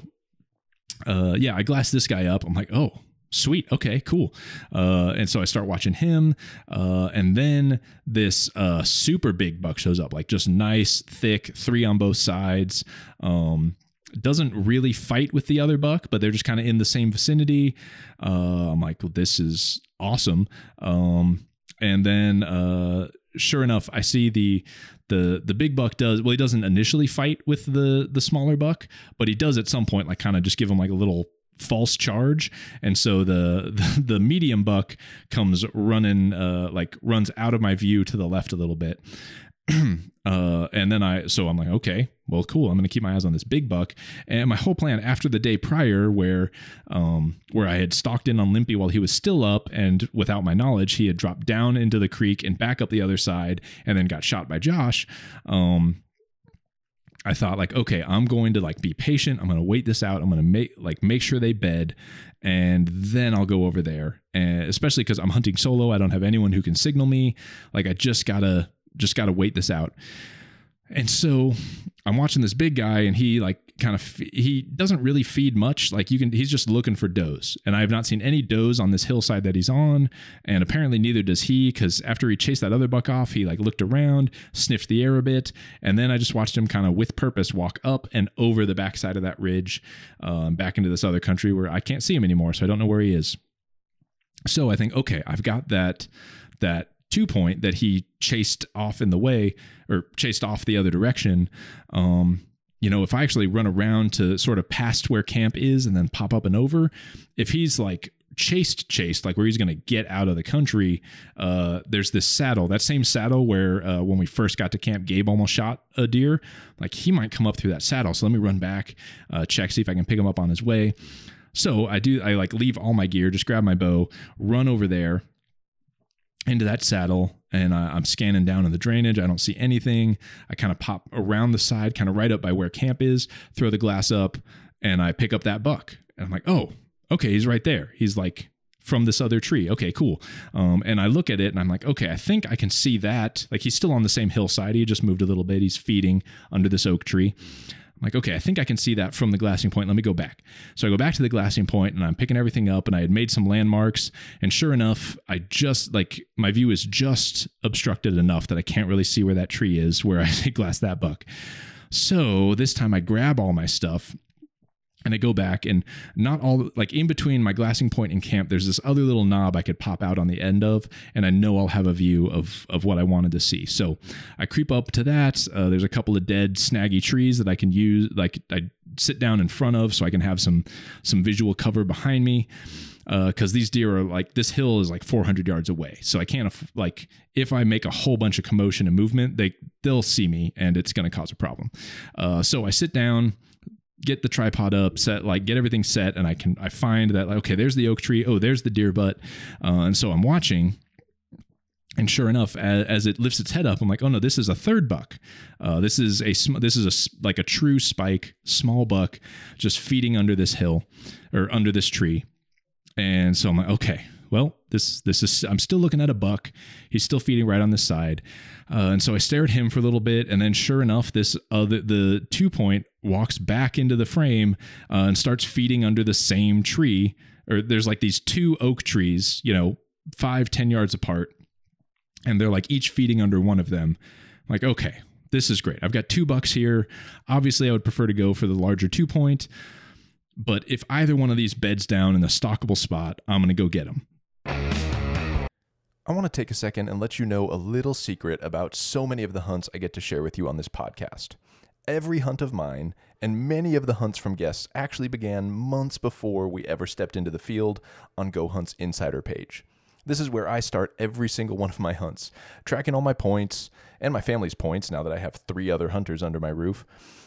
uh, yeah, I glass this guy up. I'm like, oh, sweet okay cool uh, and so i start watching him uh, and then this uh, super big buck shows up like just nice thick three on both sides um, doesn't really fight with the other buck, but they're just kind of in the same vicinity. Uh, I'm like, well, this is awesome. Um, and then uh, sure enough, I see the the the big buck does well. He doesn't initially fight with the the smaller buck, but he does at some point, like kind of just give him like a little false charge and so the [laughs] the, the medium buck comes running uh like runs out of my view to the left a little bit [clears throat] uh, and then I, so I'm like, okay, well, cool. I'm going to keep my eyes on this big buck. And my whole plan after the day prior, where, um, where I had stalked in on Limpy while he was still up, and without my knowledge, he had dropped down into the creek and back up the other side, and then got shot by Josh. Um, I thought like, okay, I'm going to like be patient. I'm going to wait this out. I'm going to make like make sure they bed, and then I'll go over there. And especially because I'm hunting solo, I don't have anyone who can signal me. Like I just gotta just got to wait this out. And so I'm watching this big guy and he like kind of he doesn't really feed much. Like you can he's just looking for does. And I have not seen any does on this hillside that he's on. And apparently neither does he cuz after he chased that other buck off he like looked around sniffed the air a bit. And then I just watched him kind of with purpose walk up and over the backside of that ridge um, back into this other country where I can't see him anymore so I don't know where he is. So I think okay I've got that that two point that he chased off in the way or chased off the other direction. Um, you know, if I actually run around to sort of past where camp is and then pop up and over, if he's like chased chased like where he's going to get out of the country uh there's this saddle that same saddle where uh when we first got to camp gabe almost shot a deer like he might come up through that saddle so let me run back uh check see if i can pick him up on his way so i do i like leave all my gear just grab my bow run over there into that saddle and I, am scanning down in the drainage. I don't see anything. I kind of pop around the side, kind of right up by where camp is, throw the glass up, and I pick up that buck. And I'm like, oh, okay, he's right there. He's like from this other tree. Okay, cool. Um, and I look at it and I'm like, okay, I think I can see that. Like he's still on the same hillside. He just moved a little bit. He's feeding under this oak tree. I'm like, okay, I think I can see that from the glassing point. Let me go back. So I go back to the glassing point and I'm picking everything up and I had made some landmarks. And sure enough, I just like my view is just obstructed enough that I can't really see where that tree is where [laughs] I glass that buck. So this time I grab all my stuff and I go back and not all like in between my glassing point and camp, there's this other little knob I could pop out on the end of, and I know I'll have a view of of what I wanted to see. So I creep up to that. Uh, there's a couple of dead snaggy trees that I can use, like I sit down in front of, so I can have some some visual cover behind me. Because uh, these deer are like this hill is like 400 yards away, so I can't like if I make a whole bunch of commotion and movement, they they'll see me and it's going to cause a problem. Uh, so I sit down get the tripod up, set like get everything set, and I can I find that like, okay, there's the oak tree. Oh, there's the deer butt, uh, and so I'm watching. And sure enough, as, as, it lifts its head up, I'm like, "Oh no, this is a third buck. Uh, this is a this is a like a true spike, small buck, just feeding under this hill or under this tree." And so I'm like, "Okay, well, this this is I'm still looking at a buck. He's still feeding right on this side, uh, and so I stare at him for a little bit, and then sure enough, this the, the two point walks back into the frame uh, and starts feeding under the same tree. Or there's like these two oak trees, you know, five ten yards apart, and they're like each feeding under one of them. I'm like, okay, this is great. I've got two bucks here. Obviously, I would prefer to go for the larger two point. But if either one of these beds down in the stockable spot, I'm going to go get them.
I want to take a second and let you know a little secret about so many of the hunts I get to share with you on this podcast. Every hunt of mine, and many of the hunts from guests, actually began months before we ever stepped into the field on Go Hunt's insider page. This is where I start every single one of my hunts, tracking all my points and my family's points now that I have three other hunters under my roof.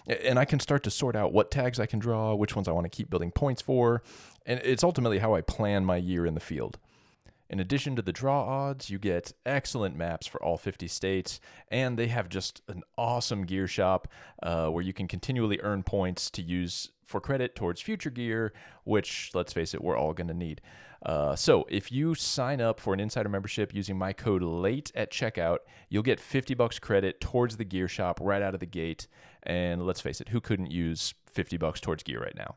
And I can start to sort out what tags I can draw, which ones I want to keep building points for, and it's ultimately how I plan my year in the field. In addition to the draw odds, you get excellent maps for all 50 states, and they have just an awesome gear shop uh, where you can continually earn points to use for credit towards future gear, which, let's face it, we're all going to need. Uh, so if you sign up for an insider membership using my code late at checkout, you'll get 50 bucks credit towards the gear shop right out of the gate. And let's face it, who couldn't use 50 bucks towards gear right now?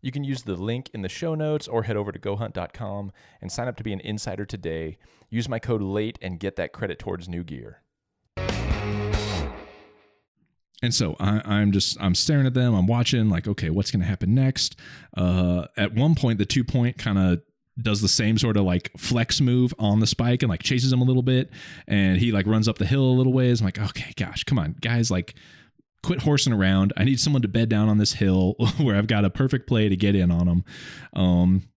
You can use the link in the show notes or head over to gohunt.com and sign up to be an insider today. Use my code LATE and get that credit towards new gear.
and so I, I'm just I'm staring at them. I'm watching like, okay, what's going to happen next? Uh, at one point, the two point kind of does the same sort of like flex move on the spike and like chases him a little bit, and he like runs up the hill a little ways. I'm like, okay, gosh, come on, guys, like quit horsing around. I need someone to bed down on this hill [laughs] where I've got a perfect play to get in on them. Um,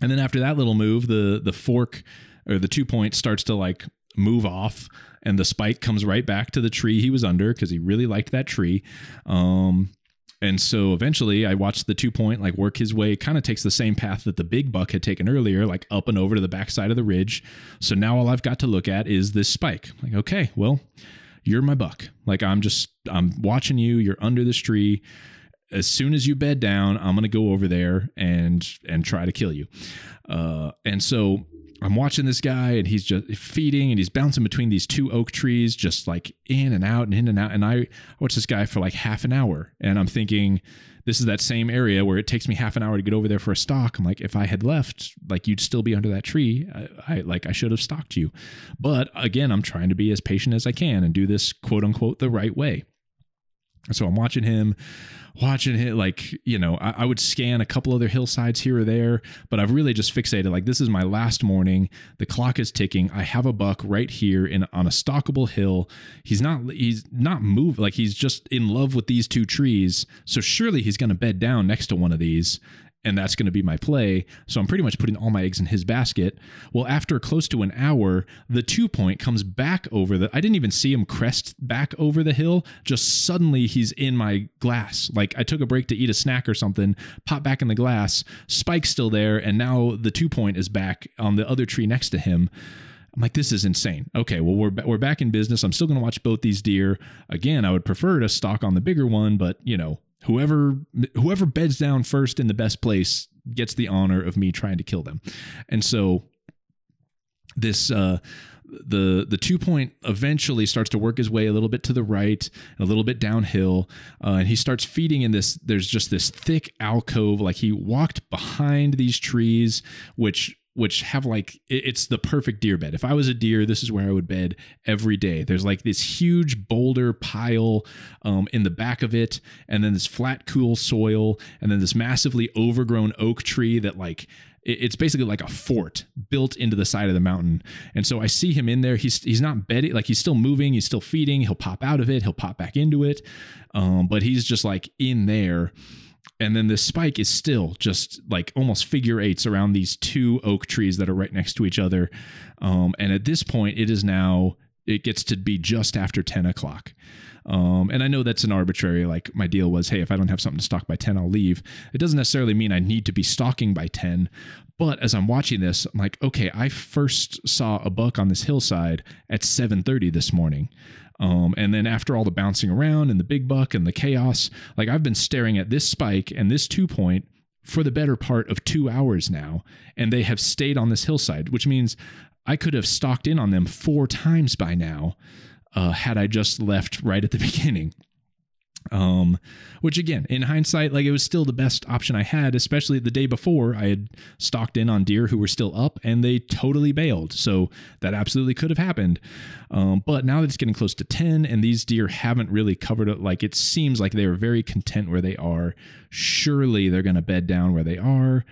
and then after that little move, the the fork or the two point starts to like move off and the spike comes right back to the tree he was under because he really liked that tree. Um, and so eventually I watched the two point like work his way, kind of takes the same path that the big buck had taken earlier, like up and over to the backside of the ridge. So now all I've got to look at is this spike. Like, okay, well, you're my buck. Like I'm just I'm watching you, you're under this tree. As soon as you bed down, I'm gonna go over there and and try to kill you. Uh, and so I'm watching this guy and he's just feeding and he's bouncing between these two oak trees, just like in and out and in and out. And I watch this guy for like half an hour and I'm thinking, this is that same area where it takes me half an hour to get over there for a stock. I'm like, if I had left, like you'd still be under that tree. I, I like I should have stalked you. But again, I'm trying to be as patient as I can and do this quote unquote the right way. So I'm watching him, watching him, like, you know, I, I, would scan a couple other hillsides here or there, but I've really just fixated, like, this is my last morning. The clock is ticking. I have a buck right here in on a stalkable hill. He's not, he's not moved, like, he's just in love with these two trees. So surely he's going to bed down next to one of these and that's going to be my play. So I'm pretty much putting all my eggs in his basket. Well, after close to an hour, the two point comes back over the. I didn't even see him crest back over the hill. Just suddenly he's in my glass. Like I took a break to eat a snack or something, pop back in the glass, Spike's still there, and now the two point is back on the other tree next to him. I'm like, this is insane. Okay, well, we're, we're back in business. I'm still going to watch both these deer. Again, I would prefer to stalk on the bigger one, but, you know, whoever whoever beds down first in the best place gets the honor of me trying to kill them. And so this uh the the two point eventually starts to work his way a little bit to the right a little bit downhill uh, and he starts feeding in this there's just this thick alcove. Like he walked behind these trees which which have like it's the perfect deer bed. If I was a deer, this is where I would bed every day. There's like this huge boulder pile um, in the back of it, and then this flat, cool soil, and then this massively overgrown oak tree that like it's basically like a fort built into the side of the mountain. And so I see him in there. He's he's not bedding, like he's still moving, he's still feeding. He'll pop out of it, he'll pop back into it, um, but he's just like in there and then this spike is still just like almost figure eights around these two oak trees that are right next to each other um, and at this point it is now it gets to be just after 10 o'clock um, and I know that's an arbitrary, like my deal was, hey, if I don't have something to stock by 10, I'll leave. It doesn't necessarily mean I need to be stalking by 10. But as I'm watching this, I'm like, okay, I first saw a buck on this hillside at 7:30 this morning. Um, and then after all the bouncing around and the big buck and the chaos, like I've been staring at this spike and this two point for the better part of two hours now, and they have stayed on this hillside, which means I could have stalked in on them four times by now uh, had I just left right at the [laughs] beginning. Um, which again, in hindsight, like it was still the best option I had, especially the day before I had stalked in on deer who were still up and they totally bailed. So that absolutely could have happened. Um, but now that it's getting close to 10 and these deer haven't really covered it, like it seems like they are very content where they are. Surely they're going to bed down where they are.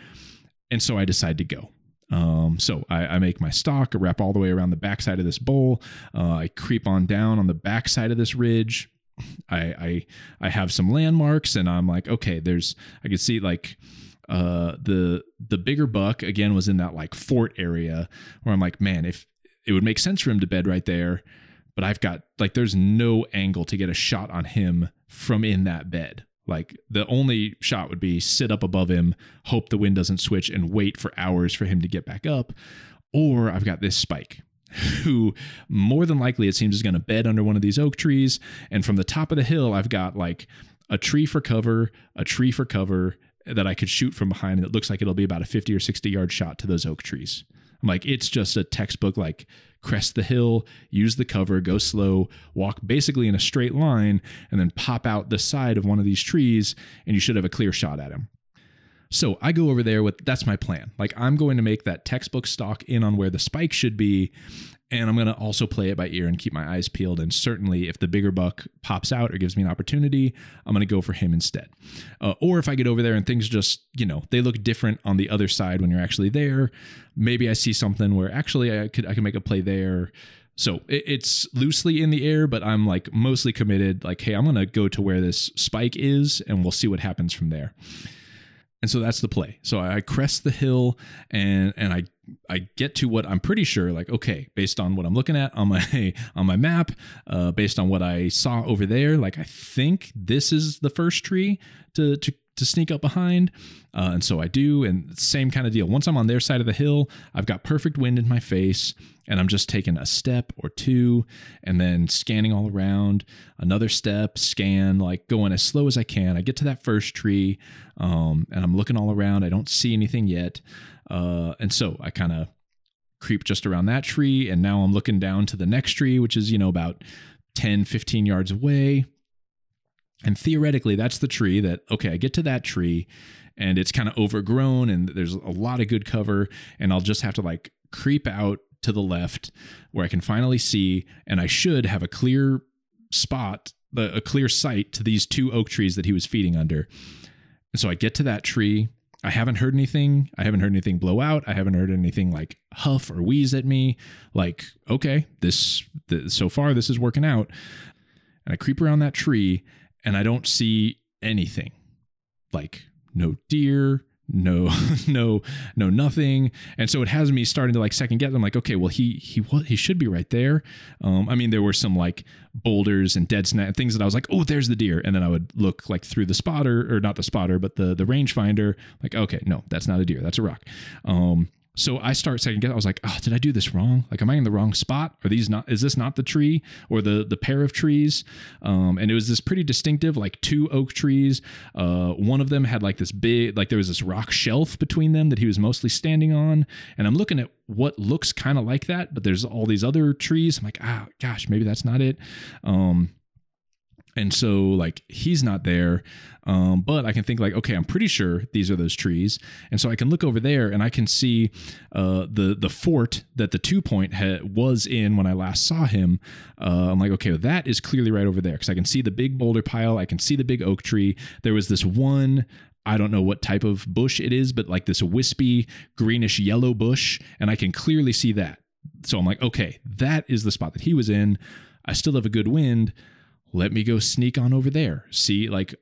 And so I decide to go. Um, so I, I, make my stalk, I wrap all the way around the backside of this bowl. Uh, I creep on down on the backside of this ridge. I, I I have some landmarks, and I'm like, okay, there's I can see like uh the the bigger buck again was in that like fort area where I'm like, man, if it would make sense for him to bed right there, but I've got like there's no angle to get a shot on him from in that bed. Like the only shot would be sit up above him, hope the wind doesn't switch, and wait for hours for him to get back up. Or I've got this spike who more than likely it seems is going to bed under one of these oak trees. And from the top of the hill, I've got like a tree for cover, a tree for cover that I could shoot from behind. And it looks like it'll be about a 50 or 60 yard shot to those oak trees. I'm like, it's just a textbook like crest the hill, use the cover, go slow, walk basically in a straight line, and then pop out the side of one of these trees, and you should have a clear shot at him. So I go over there with that's my plan. Like I'm going to make that textbook stock in on where the spike should be. and I'm going to also play it by ear and keep my eyes peeled. And certainly, if the bigger buck pops out or gives me an opportunity, I'm going to go for him instead. Uh, or if I get over there and things just, you know, they look different on the other side when you're actually there, maybe I see something where actually I could I can make a play there. So it, it's loosely in the air, but I'm like mostly committed. Like, hey, I'm going to go to where this spike is, and we'll see what happens from there. And so that's the play. So I crest the hill and and I I get to what I'm pretty sure like okay, based on what I'm looking at on my [laughs] on my map, uh, based on what I saw over there, like I think this is the first tree to to to sneak up behind. Uh, and so I do, and same kind of deal. Once I'm on their side of the hill, I've got perfect wind in my face, and I'm just taking a step or two, and then scanning all around. Another step, scan, like going as slow as I can. I get to that first tree, um, and I'm looking all around. I don't see anything yet, uh, and so I kind of creep just around that tree, and now I'm looking down to the next tree, which is you know about 10, 15 yards away and theoretically, that's the tree that, okay, I get to that tree and it's kind of overgrown and there's a lot of good cover. And I'll just have to like creep out to the left where I can finally see. And I should have a clear spot, a clear sight to these two oak trees that he was feeding under. And so I get to that tree. I haven't heard anything. I haven't heard anything blow out. I haven't heard anything like huff or wheeze at me. Like, okay, this, so far this is working out. And I creep around that tree and I don't see anything. Like no deer, no [laughs] no no nothing. And so it has me starting to like second guess. I'm like okay well he he what he should be right there. Um i mean there were some like boulders and dead snap things that i was like oh there's the deer. And then i would look like through the spotter or not the spotter but the the rangefinder like okay no that's not a deer that's a rock. Um so I start second guess. I was like, oh, did I do this wrong? Like, am I in the wrong spot? Are these not? Is this not the tree or the the pair of trees? Um, and it was this pretty distinctive, like two oak trees. Uh, one of them had like this big, like there was this rock shelf between them that he was mostly standing on. And I'm looking at what looks kind of like that, but there's all these other trees. I'm like, ah, oh, gosh, maybe that's not it. Um, and so like he's not there um, but i can think like okay i'm pretty sure these are those trees and so i can look over there and i can see uh, the the fort that the two point ha- was in when i last saw him uh, i'm like okay well, that is clearly right over there because i can see the big boulder pile i can see the big oak tree there was this one I don't know what type of bush it is, but like this wispy greenish yellow bush, and I can clearly see that. So I'm like, okay, that is the spot that he was in. I still have a good wind let me go sneak on over there. See, like,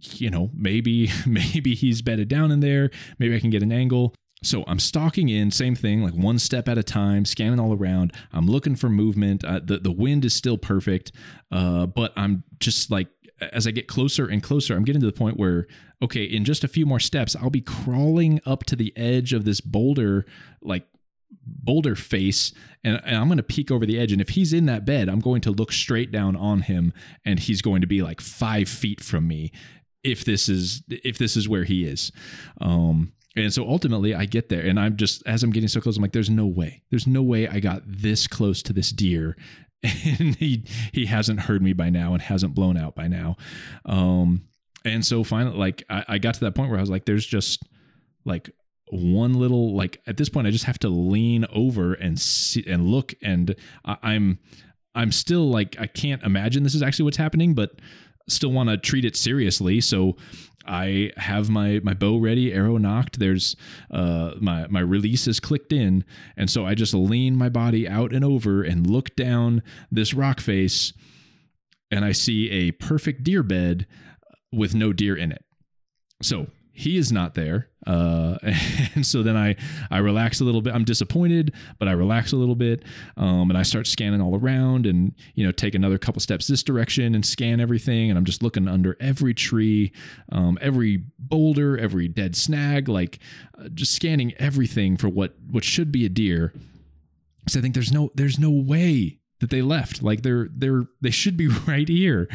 you know, maybe, [laughs] maybe he's bedded down in there. Maybe I can get an angle. So I'm stalking in, same thing, like one step at a time, scanning all around. I'm looking for movement. Uh, the the wind is still perfect, uh, but I'm just like as I get closer and closer, I'm getting to the point where okay, in just a few more steps, I'll be crawling up to the edge of this boulder, like boulder face and, and, I'm going to peek over the edge and if he's in that bed I'm going to look straight down on him and he's going to be like five feet from me if this is if this is where he is. Um and so ultimately I get there and I'm just as I'm getting so close I'm like there's no way. There's no way I got this close to this deer. [laughs] And he he hasn't heard me by now and hasn't blown out by now. Um and so finally like I, I got to that point where I was like there's just like one little like at this point I just have to lean over and see and look and I, I'm I'm still like I can't imagine this is actually what's happening, but still want to treat it seriously. So I have my my bow ready, arrow nocked There's uh my my release is clicked in, and so I just lean my body out and over and look down this rock face, and I see a perfect deer bed with no deer in it. So he is not there. Uh, [laughs] and so then i i relax a little bit. I'm disappointed but i relax a little bit. Um, and i start scanning all around and you know take another couple steps this direction and scan everything. And i'm just looking under every tree um, every boulder every dead snag like uh, just scanning everything for what what should be a deer. So i think there's no there's no way that they left. Like they're they're they should be [laughs] right here.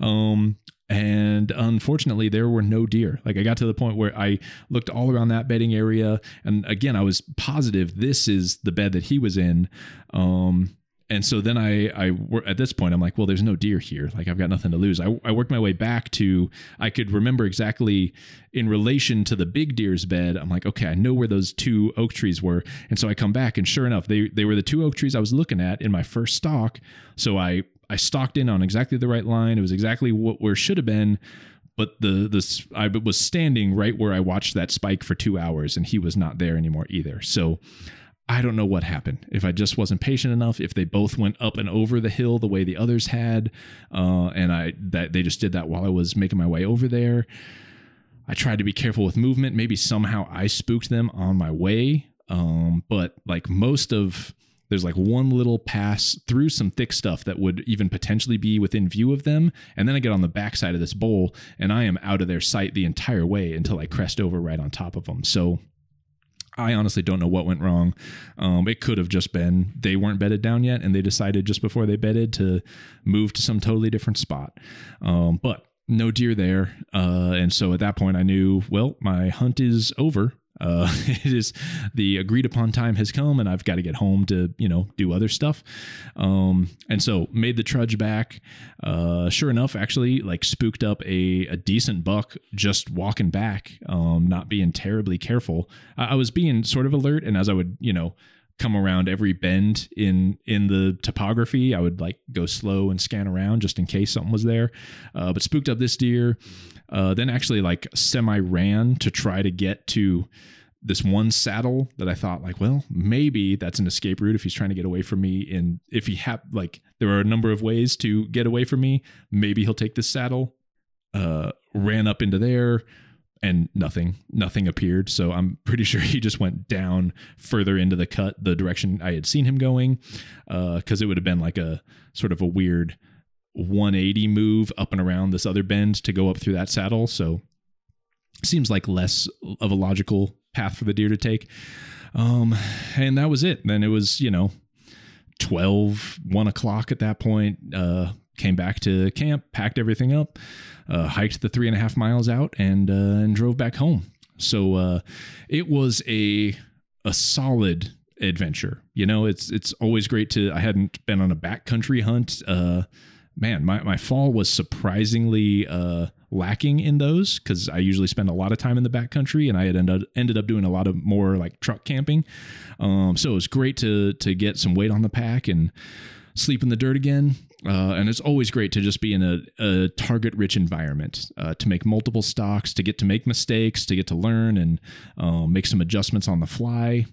Um and unfortunately there were no deer like i got to the point where i looked all around that bedding area and again i was positive this is the bed that he was in um, and so then I, I at this point, I'm like, well, there's no deer here. Like I've got nothing to lose. I, I worked my way back to, I could remember exactly in relation to the big deer's bed. I'm like, okay, I know where those two oak trees were. And so I come back and sure enough, they, they were the two oak trees I was looking at in my first stalk. So I, I stalked in on exactly the right line. It was exactly what where should have been but the this I was standing right where I watched that spike for two hours, and he was not there anymore either. So I don't know what happened. If I just wasn't patient enough, if they both went up and over the hill the way the others had, uh, and I that they just did that while I was making my way over there. I tried to be careful with movement. Maybe somehow I spooked them on my way. Um, but like most of there's like one little pass through some thick stuff that would even potentially be within view of them. And then I get on the backside of this bowl and I am out of their sight the entire way until I crest over right on top of them. So I honestly don't know what went wrong. Um, it could have just been they weren't bedded down yet and they decided just before they bedded to move to some totally different spot. Um, but no deer there. Uh, and so at that point, I knew, well, my hunt is over. Uh, [laughs] it is the agreed upon time has come, and I've got to get home to you know do other stuff. Um, and so made the trudge back. Uh, sure enough, actually like spooked up a, a decent buck just walking back, um, not being terribly careful. I, I was being sort of alert, and as I would you know come around every bend in in the topography. I would like go slow and scan around just in case something was there. Uh, but spooked up this deer. Uh, then actually like semi ran to try to get to this one saddle that I thought like, well, maybe that's an escape route if he's trying to get away from me. And if he had like, there are a number of ways to get away from me. Maybe he'll take this saddle. Uh, ran up into there and nothing, nothing appeared. So I'm pretty [laughs] sure he just went down further into the cut, the direction I had seen him going, because uh, it would have been like a sort of a weird 180 move up and around this other bend to go up through that saddle. So seems like less of a logical path for the deer to take. Um, and that was it. Then it was, you know, 12, 1 o'clock at that point. Uh, came back to camp, packed everything up, uh, hiked the three and a half miles out, and uh, and drove back home. So uh, it was a a solid adventure. You know, it's it's always great to. I hadn't been on a backcountry hunt. Uh, man, my my fall was surprisingly uh, lacking in those because I usually spend a lot of time in the backcountry, and I had ended ended up doing a lot of more like truck camping. Um, so it was great to to get some weight on the pack and sleep in the dirt again. Uh, and it's always great to just be in a, a target rich environment uh, to make multiple stocks, to get to make mistakes, to get to learn and uh, make some adjustments on the fly.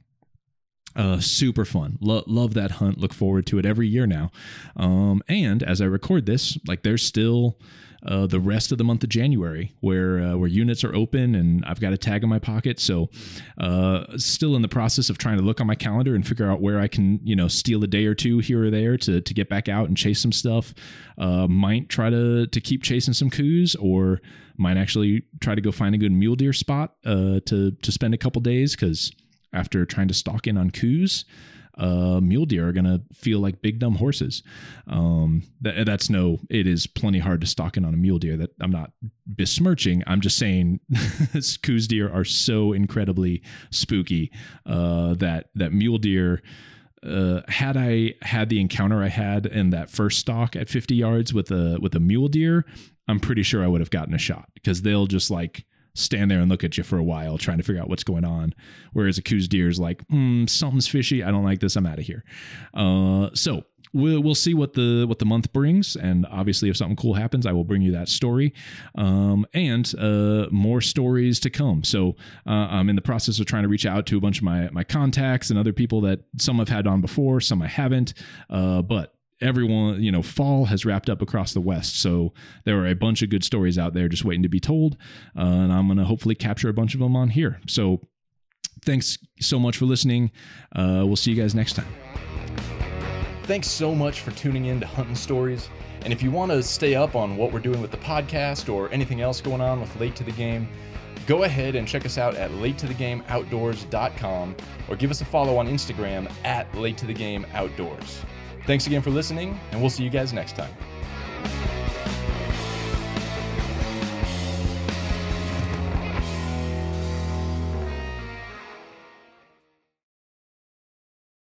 Uh, super fun. Lo- love that hunt. Look forward to it every year now. Um, and as I record this, like there's still uh, the rest of the month of January, where uh, where units are open and I've got a tag in my pocket. So, uh, still in the process of trying to look on my calendar and figure out where I can, you know, steal a day or two here or there to to get back out and chase some stuff. Uh, might try to to keep chasing some Coues, or might actually try to go find a good mule deer spot uh, to to spend a couple days because after trying to stalk in on Coues uh, mule deer are going to feel like big dumb horses. Um, that, that's no, it is plenty hard to stalk in on a mule deer. That I'm not besmirching. I'm just saying, [laughs] Coues deer are so incredibly spooky uh, that that mule deer. Uh, had I had the encounter I had in that first stalk at 50 yards with a with a mule deer, I'm pretty sure I would have gotten a shot because they'll just like stand there and look at you for a while trying to figure out what's going on. Whereas a Coues deer is like, mm, something's fishy. I don't like this. I'm out of here. Uh, so we'll, we'll see what the what the month brings, and obviously, if something cool happens, I will bring you that story, um, and uh, more stories to come. So uh, I'm in the process of trying to reach out to a bunch of my my contacts and other people that some I've had on before, some I haven't, uh, but everyone, you know, fall has wrapped up across the West. So there are a bunch of good stories out there just waiting to be told. Uh, and I'm going to hopefully capture a bunch of them on here. So thanks so much for listening. Uh, we'll see you guys next time.
Thanks so much for tuning in to Hunting Stories. And if you want to stay up on what we're doing with the podcast or anything else going on with Late to the Game, go ahead and check us out at latetothegameoutdoors.com or give us a follow on Instagram at Late Thanks again for listening, and we'll see you guys next time.